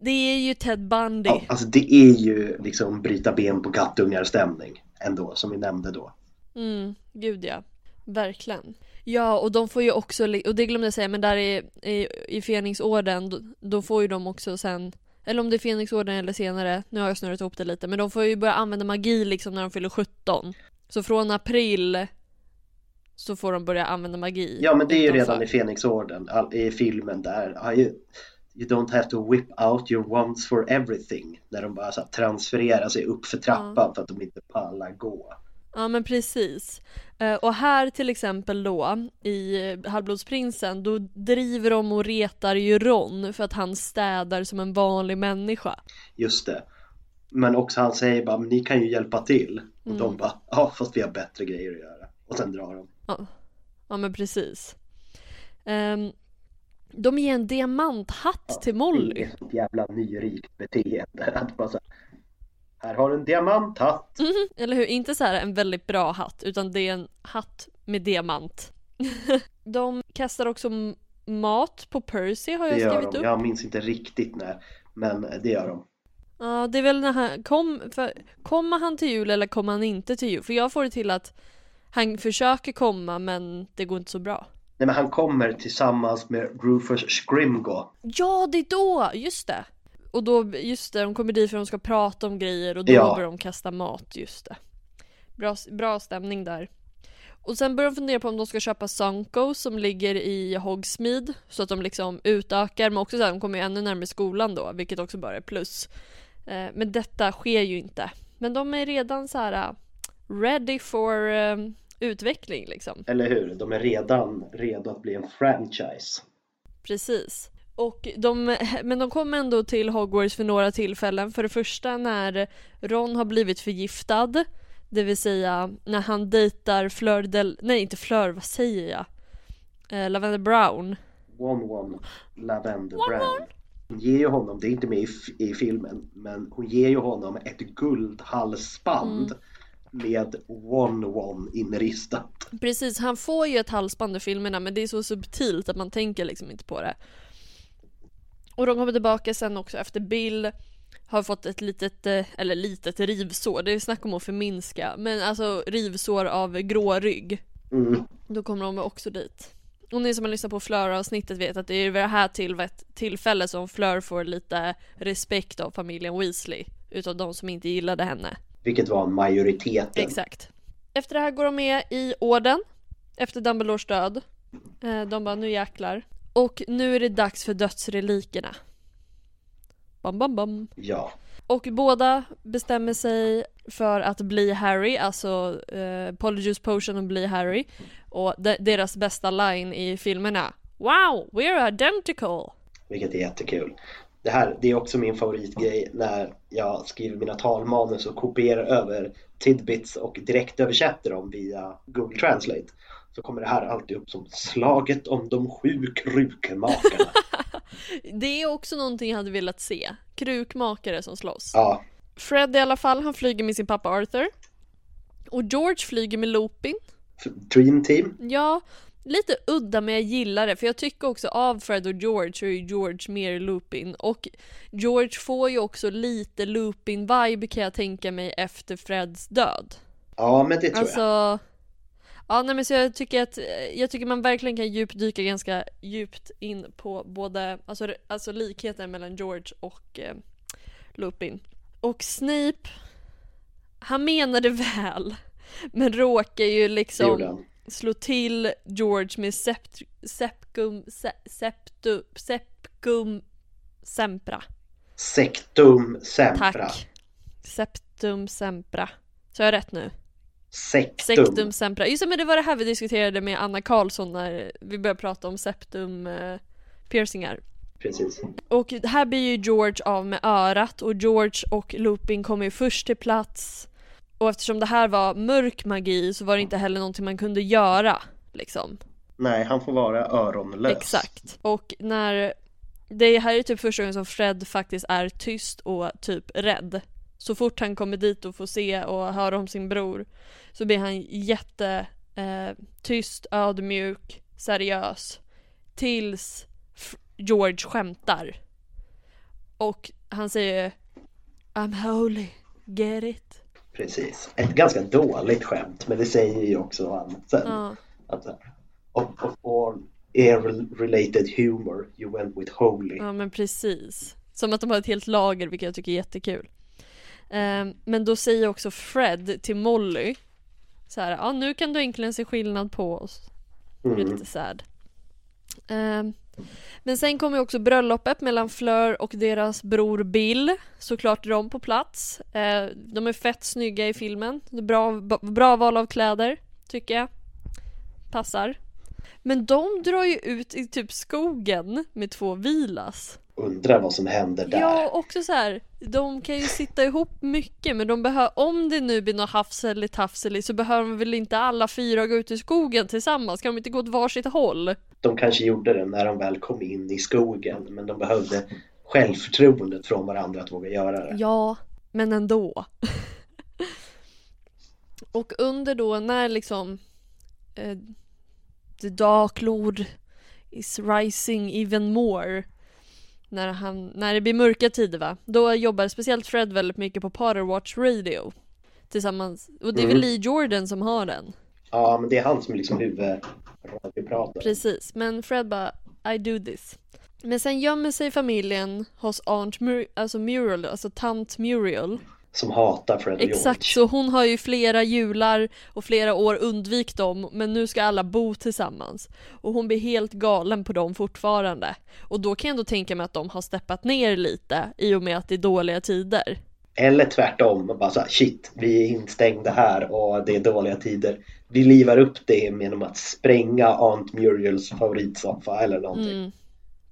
det är ju Ted Bundy. Ja, alltså det är ju liksom bryta ben på kattungar stämning ändå som vi nämnde då. Mm, gud ja. Verkligen. Ja, och de får ju också, och det glömde jag säga, men där i, i, i Fenixorden, då, då får ju de också sen, eller om det är Fenixorden eller senare, nu har jag snurrat ihop det lite, men de får ju börja använda magi liksom när de fyller 17. Så från april så får de börja använda magi. Ja men det är ju utanför. redan i Fenixorden, i filmen där. Ja, You, don't have to whip out your wands for everything. När de bara så här, transfererar sig upp för trappan för att de inte pallar gå. Ja men precis. Eh, och här till exempel då i Halvblodsprinsen då driver de och retar ju Ron för att han städar som en vanlig människa. Just det. Men också han säger bara, ni kan ju hjälpa till. Och Mm. de bara, ja fast vi har bättre grejer att göra. Och sen drar de. Ja, ja men precis. Ehm, de ger en diamanthatt till Molly. Det är ett jävla nyrikt beteende. Att bara så här, här har du en diamanthatt. Mhm, Eller hur? Inte så här en väldigt bra hatt utan det är en hatt med diamant. de kastar också mat på Percy har jag Det gör skrivit de. upp. Jag minns inte riktigt när. Men det gör de. Ja, det är väl när han kom, för, kommer han till jul eller kommer han inte till jul? För jag får det till att han försöker komma men det går inte så bra. Nej men han kommer tillsammans med Rufus Scrimgo. Ja, det är då! Just det! Och då, just det, de kommer dit för att de ska prata om grejer och då Ja. börjar de kasta mat, just det. Bra, bra stämning där. Och sen börjar de fundera på om de ska köpa Sunko som ligger i Hogsmeade så att de liksom utökar men också så här, de kommer ju ännu närmare skolan då vilket också bara är plus. Eh, men detta sker ju inte. Men de är redan så här ready for eh, utveckling liksom. Eller hur? De är redan redo att bli en franchise. Precis. Och de, men de kommer ändå till Hogwarts för några tillfällen. För det första när Ron har blivit förgiftad. Det vill säga när han dejtar Fleur del... Nej inte Fleur, vad säger jag? Eh, Lavender Brown. One One Lavender Brown. Hon ger ju honom, det är inte med i, i filmen, men hon ger ju honom ett guldhalsband med One One inristat. Precis, han får ju ett halsband i filmerna men det är så subtilt att man tänker liksom inte på det. Och de kommer tillbaka sen också efter Bill har fått ett litet, eh, eller litet rivsår, det är snack om att förminska, men alltså rivsår av grå rygg. Mm. Då kommer de också dit. Och ni som har lyssnat på Fleur-avsnittet vet att det är vid det här till, tillfälle som Fleur får lite respekt av familjen Weasley. Utav de som inte gillade henne. Vilket var majoriteten. Exakt. Efter det här går de med i orden. efter Dumbledores död. Eh, de bara nu jäklar. Och nu är det dags för dödsrelikerna. Bam bam bam. Ja. Och båda bestämmer sig för att bli Harry, alltså eh, Polyjuice Potion och bli Harry. Och de- deras bästa line i filmerna Wow, we're identical! Vilket är jättekul. Det här det är också min favoritgrej när jag skriver mina talmanus och kopierar över tidbits och direkt översätter dem via Google Translate. Så kommer det här alltid upp som slaget om de sju krukmakarna. Det är också någonting jag hade velat se. Krukmakare som slåss. ja, Fred i alla fall, han flyger med sin pappa Arthur. Och George flyger med Lupin. f- Dream Team. Ja, lite udda men jag gillar det för jag tycker också av Fred och George så är ju George mer Lupin och George får ju också lite Lupin-vibe kan jag tänka mig efter Freds död. Ja, men det tror jag. Alltså Ja nej men så jag tycker att jag tycker man verkligen kan djupdyka ganska djupt in på både alltså, alltså likheten mellan George och eh, Lupin. Och Snape han menade väl men råkar ju liksom. Slå till George med sept, septum, se, septu, septum sempra. Sectum Sempra. Tack. Septum sempra. Så jag har rätt nu? Sectum. Septum sempra. Just det, men det var det här vi diskuterade med Anna Karlsson när vi började prata om septum eh, piercingar. Precis. Och här blir ju George av med örat och George och Lupin kommer ju först till plats. Och eftersom det här var mörk magi så var det inte heller någonting man kunde göra. Liksom. Nej, han får vara öronlös. Exakt. Och när det här är typ första gången som Fred faktiskt är tyst och typ rädd. Så fort han kommer dit och får se och höra om sin bror så blir han jätte eh, tyst, ödmjuk, seriös. Tills George skämtar. Och han säger I'm holy, get it? Precis. Ett ganska dåligt skämt, men det säger ju också han sen. Ja. Att, of, of all air-related humor you went with holy. Ja men precis. Som att de har ett helt lager vilket jag tycker är jättekul. Ehm, men då säger också Fred till Molly så här, ja nu kan du äntligen se skillnad på oss. Det är Mm. lite sad. Ehm, men sen kommer ju också bröllopet mellan Fleur och deras bror Bill. Såklart är de på plats. Eh, de är fett snygga i filmen. Det är Bra, bra val av kläder, tycker jag. Passar. Men de drar ju ut i typ skogen med två vilas. Undrar vad som händer där. Ja, också så här. De kan ju sitta ihop mycket men de behöver, om det nu blir något hafsel tafsel så behöver de väl inte alla fyra gå ut i skogen tillsammans? Kan de inte gå åt varsitt håll? De kanske gjorde det när de väl kom in i skogen, men de behövde självförtroendet från varandra att våga göra det. Ja, men ändå. Och under då när liksom eh, The Dark Lord is rising even more när, han, när det blir mörka tider va, då jobbar speciellt Fred väldigt mycket på Potterwatch Radio tillsammans, och det är väl Mm. Lee Jordan som har den. Ja, men det är han som är liksom huvudradiopratar. Precis, men Fred bara I do this. Men sen gömmer sig familjen hos Aunt Mur- alltså Muriel, alltså tant Muriel. Som hatar Fred och Exakt, så hon har ju flera jular och flera år undvikit dem men nu ska alla bo tillsammans. Och hon blir helt galen på dem fortfarande. Och då kan jag ändå tänka mig att de har steppat ner lite i och med att det är dåliga tider. Eller tvärtom, bara så här, shit, vi är instängda här och det är dåliga tider. Vi livar upp det genom att spränga Aunt Muriels favoritsoffa eller någonting. Mm,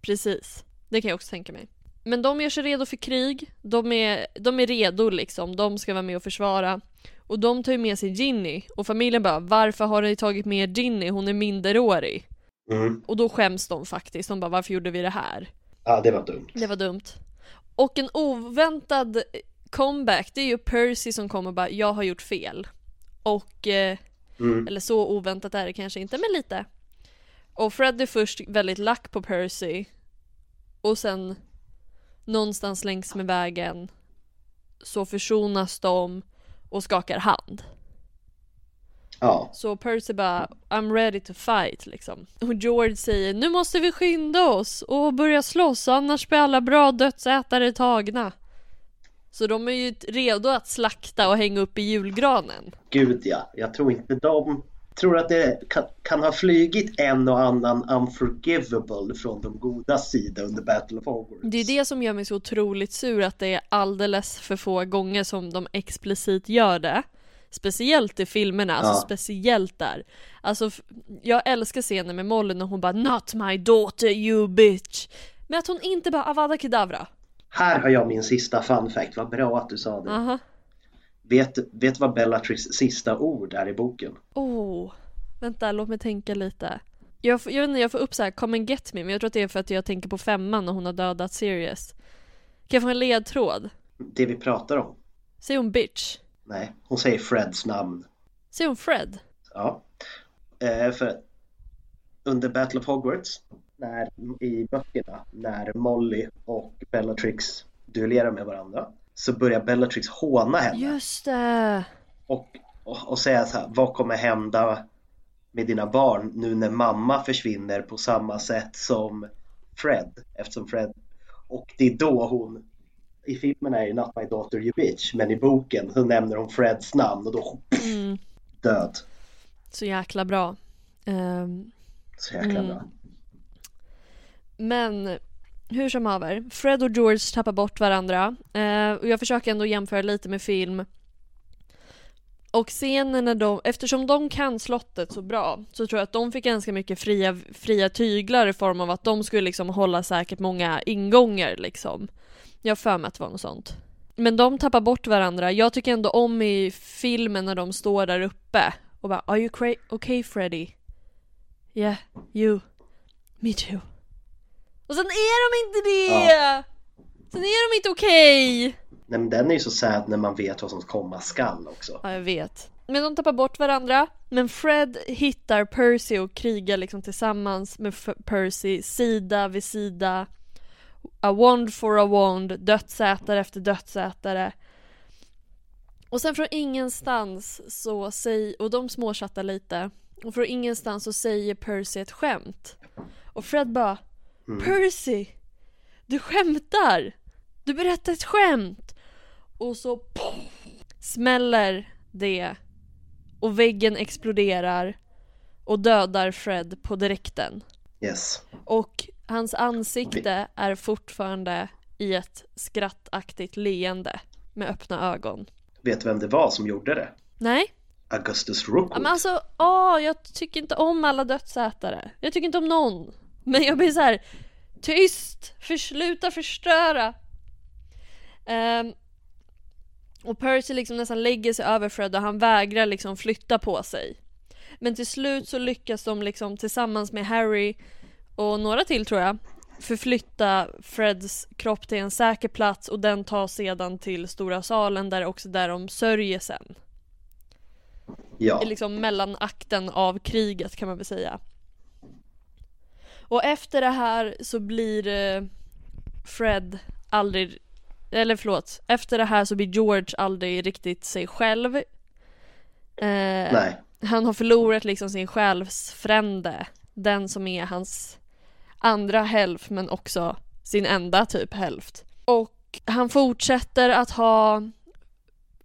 precis, det kan jag också tänka mig. Men de gör sig redo för krig, de är, de är redo liksom, de ska vara med och försvara. Och de tar ju med sig Ginny och familjen bara varför har ni tagit med Ginny, hon är minderårig. Mm. Och då skäms de faktiskt, de bara varför gjorde vi det här? Ja, det var dumt. Det var dumt. Och en oväntad comeback, det är ju Percy som kommer och bara jag har gjort fel. Och, eh, Mm. eller så oväntat är det kanske inte, men lite. Och Fred är först väldigt lack på Percy. Och sen någonstans längs med vägen så försonas de och skakar hand. Ja, Så Percy bara I'm ready to fight liksom. Och George säger nu måste vi skynda oss och börja slåss annars blir alla bra dödsätare tagna. Så de är ju redo att slakta och hänga upp i julgranen. gud ja. Jag tror inte de tror att det kan, kan ha flygit en och annan unforgivable från de goda sida under Battle of Hogwarts. Det är det som gör mig så otroligt sur att det är alldeles för få gånger som de explicit gör det. Speciellt i filmerna, alltså Ja. speciellt där. Alltså, jag älskar scenen med Molly när hon bara 'Not my daughter you bitch' Men att hon inte bara 'Avada kedavra' Här har jag min sista fun fact, vad bra att du sa det. Aha. Vet, vet vad Bellatrix sista ord är i boken? Oh, vänta låt mig tänka lite. Jag, jag vet inte, jag får upp så här 'Come and get me' men jag tror att det är för att jag tänker på femman när hon har dödat Sirius. Kan jag få en ledtråd? Det vi pratar om? Säger hon 'bitch'? Nej, hon säger Freds namn. Säger hon 'Fred'? Ja. Eh, för under Battle of Hogwarts, när, i böckerna, när Molly och Bellatrix duellerar med varandra så börjar Bellatrix håna henne Just det! och, och, och säga så här, vad kommer hända med dina barn nu när mamma försvinner på samma sätt som Fred? Eftersom Fred, och det är då hon i filmen är det Not My Daughter You Bitch men i boken så nämner hon Freds namn och då Mm. död. Så jäkla bra. Ehm, Så jäkla bra. men hur som haver, Fred och George tappar bort varandra. Eh, och jag försöker ändå jämföra lite med film. Och scenen när de, eftersom de kan slottet så bra så tror jag att de fick ganska mycket fria, fria tyglar i form av att de skulle liksom hålla säkert många ingångar liksom. Jag har för mig att det var något sånt. Men de tappar bort varandra. Jag tycker ändå om i filmen när de står där uppe och bara Are you okay Freddy? Yeah, you. Me too. Och sen är de inte det! Sen är de inte okej! Nej men den är ju så sad när man vet vad som komma skall också. Ja, jag vet. Men de tappar bort varandra. Men Fred hittar Percy och krigar liksom tillsammans med F- Percy sida vid sida. A wand for a wand, dödsätare efter dödsätare. Och sen från ingenstans så säger, och de småchattar lite. Och från ingenstans så säger Percy ett skämt. Och Fred bara Percy! Du skämtar! Du berättar ett skämt! Och så poff, smäller det och väggen exploderar och dödar Fred på direkten. Yes. Och hans ansikte är fortfarande i ett skrattaktigt leende med öppna ögon. Vet vem det var som gjorde det? Nej, Augustus Rookwood. men alltså, åh, jag tycker inte om alla dödsätare. Jag tycker inte om någon. Men jag blir så här tyst, för sluta förstöra. Ehm, och Percy liksom nästan lägger sig över Fred och han vägrar liksom flytta på sig. Men till slut så lyckas de liksom tillsammans med Harry och några till tror jag förflytta Freds kropp till en säker plats och den tas sedan till stora salen där också där de sörjer sen ja. liksom mellanakten av kriget kan man väl säga. Och efter det här så blir eh, Fred aldrig, eller förlåt, efter det här så blir George aldrig riktigt sig själv. Eh, Nej. han har förlorat liksom sin själsfrände, den som är hans andra hälft men också sin enda typ hälft. Och han fortsätter att ha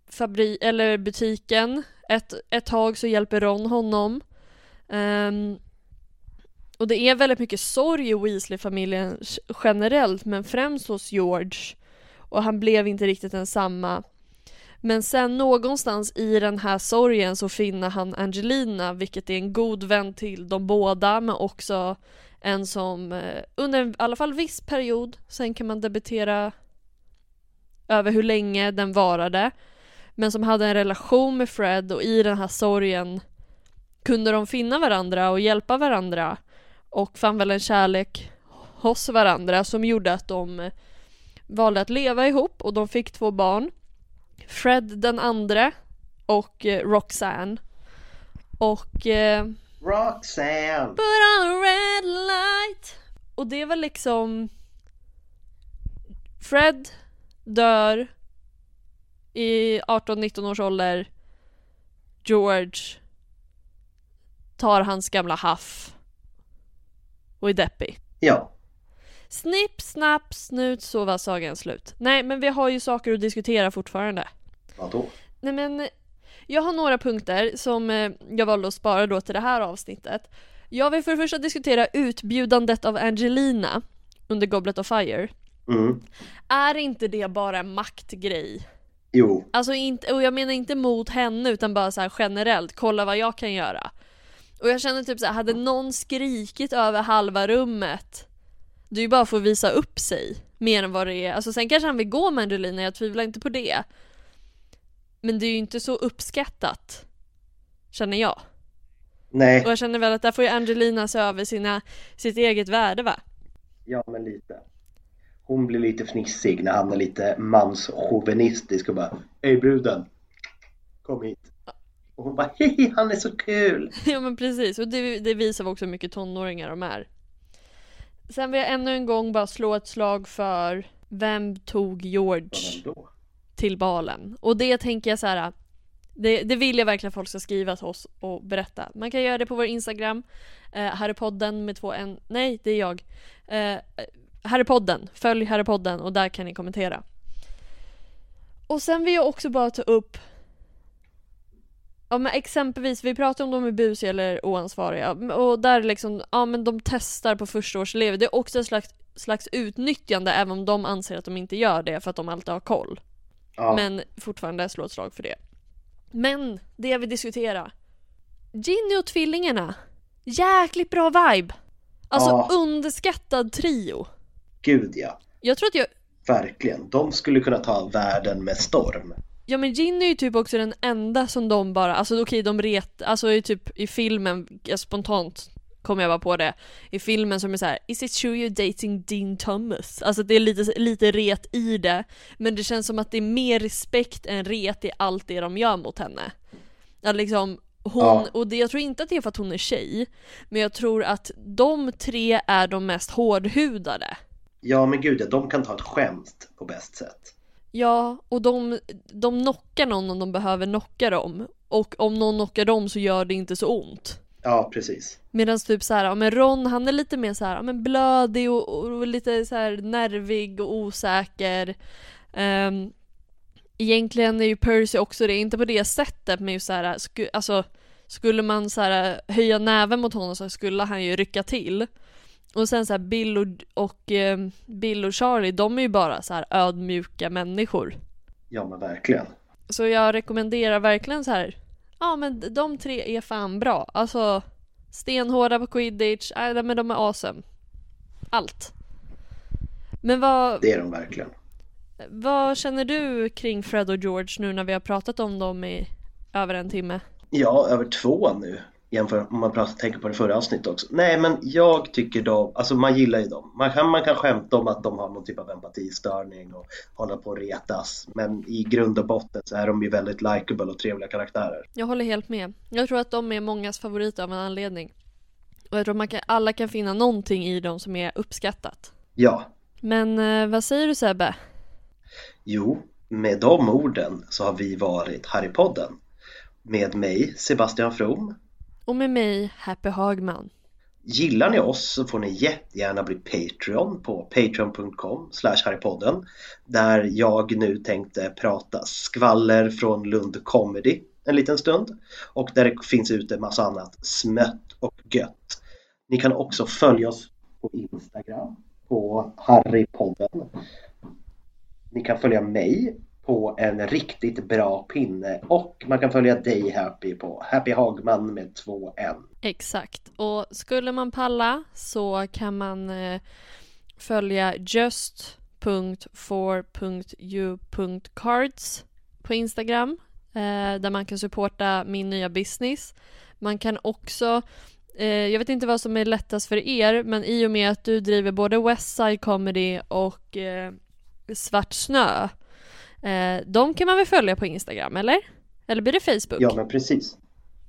fabri- eller butiken. Ett, ett tag så hjälper Ron honom. Ehm, och det är väldigt mycket sorg i Weasley-familjen generellt men främst hos George. Och han blev inte riktigt densamma. Men sen någonstans i den här sorgen så finner han Angelina vilket är en god vän till de båda men också en som eh, under en, i alla fall viss period, sen kan man debattera över hur länge den varade men som hade en relation med Fred och i den här sorgen kunde de finna varandra och hjälpa varandra och fann väl en kärlek hos varandra som gjorde att de eh, valde att leva ihop och de fick två barn. Fred den andre och eh, Roxanne. Och eh, Roxanne! Put on a red light Och det var liksom Fred dör i 18-19 års ålder George tar hans gamla haff och är deppig. Ja. Snipp, snapp, snut så var sagan slut. Nej men vi har ju saker att diskutera fortfarande. Vadå? Nej men Jag har några punkter som eh, jag valde att spara då till det här avsnittet. Jag vill för det första diskutera utbjudandet av Angelina under Goblet of Fire. Mm. Är inte det bara en maktgrej? Jo, Alltså inte, och jag menar inte mot henne utan bara så generellt, kolla vad jag kan göra. Och jag känner typ så här, hade någon skrikit över halva rummet, det är ju bara för att visa upp sig mer än vad det är. Alltså sen kanske han vill gå med Angelina, jag tvivlar inte på det. Men det är ju inte så uppskattat, känner jag. nej, Och jag känner väl att där får ju Angelina se över sina, sitt eget värde va? ja men lite. Hon blir lite fnissig när han är lite manschauvinistisk och bara Hej bruden, kom hit. Och hon bara Hej, han är så kul! Ja men precis, och det, det visar också hur mycket tonåringar de är. Sen vill jag ännu en gång bara slå ett slag för vem tog George till balen? Och det tänker jag så här. Det, det vill jag verkligen att folk ska skriva till oss och berätta. Man kan göra det på vår Instagram, eh, Harrypodden med två n, nej det är jag. Eh, Harrypodden, följ Harrypodden och där kan ni kommentera. Och sen vill jag också bara ta upp Ja men exempelvis, vi pratar om de är busiga eller oansvariga och där liksom, ja men de testar på förstaårselever. Det är också ett slags, slags utnyttjande även om de anser att de inte gör det för att de alltid har koll. Ja, Men fortfarande slå ett slag för det. Men, det jag vill diskutera. Ginny och tvillingarna. Jäkligt bra vibe. Alltså Ja. underskattad trio. gud ja. Jag tror att jag, Verkligen. De skulle kunna ta världen med storm. Ja men Ginny är ju typ också den enda som de bara, alltså okej de ret, alltså i typ i filmen, jag spontant kommer jag bara på det, i filmen som är så här: Is it true you're dating Dean Thomas? Alltså det är lite, lite ret i det, men det känns som att det är mer respekt än ret i allt det de gör mot henne. Att liksom, hon, Ja. och det, jag tror inte att det är för att hon är tjej, men jag tror att de tre är de mest hårdhudade. Ja men gud ja, de kan ta ett skämt på bäst sätt. Ja, och de, de knockar någon om de behöver knocka dem. Och om någon knockar dem så gör det inte så ont. Ja precis. Medan typ så här, ja men Ron han är lite mer så här, ja men blödig och, och lite så här nervig och osäker. Um, egentligen är ju Percy också det, inte på det sättet men just så här, sku, alltså skulle man så här höja näven mot honom så skulle han ju rycka till. Och sen så här Bill och, och eh, Bill och Charlie, de är ju bara så här ödmjuka människor. Ja men verkligen. Så jag rekommenderar verkligen så här. Ja men de tre är fan bra. Alltså stenhårda på quidditch, äh, men de är awesome. Allt. Men vad, Det är de verkligen. vad känner du kring Fred och George nu när vi har pratat om dem i över en timme? Ja, över två nu. Jämför om man pratar, tänker på det förra avsnittet också. Nej men jag tycker de, alltså man gillar ju dem. Man kan, man kan skämta om att de har någon typ av empatistörning och hålla på och retas. Men i grund och botten så är de ju väldigt likable och trevliga karaktärer. Jag håller helt med. Jag tror att de är mångas favoriter av en anledning. Och jag tror att man kan, alla kan finna någonting i dem som är uppskattat. Ja, Men eh, vad säger du Sebbe? jo, med de orden så har vi varit Harrypodden. Med mig, Sebastian From. Och med mig, Happy Hagman. Gillar ni oss så får ni jättegärna bli Patreon på patreon.com harrypodden där jag nu tänkte prata skvaller från Lund Comedy en liten stund och där det finns ute massa annat smött och gött. Ni kan också följa oss på Instagram på Harrypodden. Ni kan följa mig på en riktigt bra pinne och man kan följa dig Happy på Happy Hagman med två N. Exakt. Och skulle man palla så kan man eh, följa just.for.u.cards på Instagram eh, där man kan supporta min nya business. Man kan också eh, jag vet inte vad som är lättast för er men i och med att du driver både Westside Comedy och eh, Svart Snö eh, de kan man väl följa på Instagram eller? Eller blir det Facebook? Ja men precis.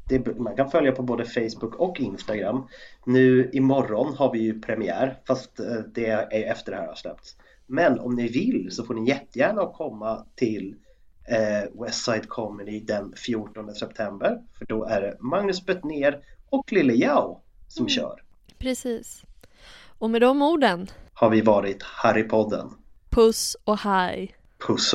Det, man kan följa på både Facebook och Instagram. Nu imorgon har vi ju premiär fast eh, det är efter det här har släppts. Men om ni vill så får ni jättegärna komma till eh, Westside Comedy den 14 september. För då är det Magnus Bettner och Lille Yao som kör. Precis. Och med de orden, Har vi varit Harrypodden. puss och hej! Puss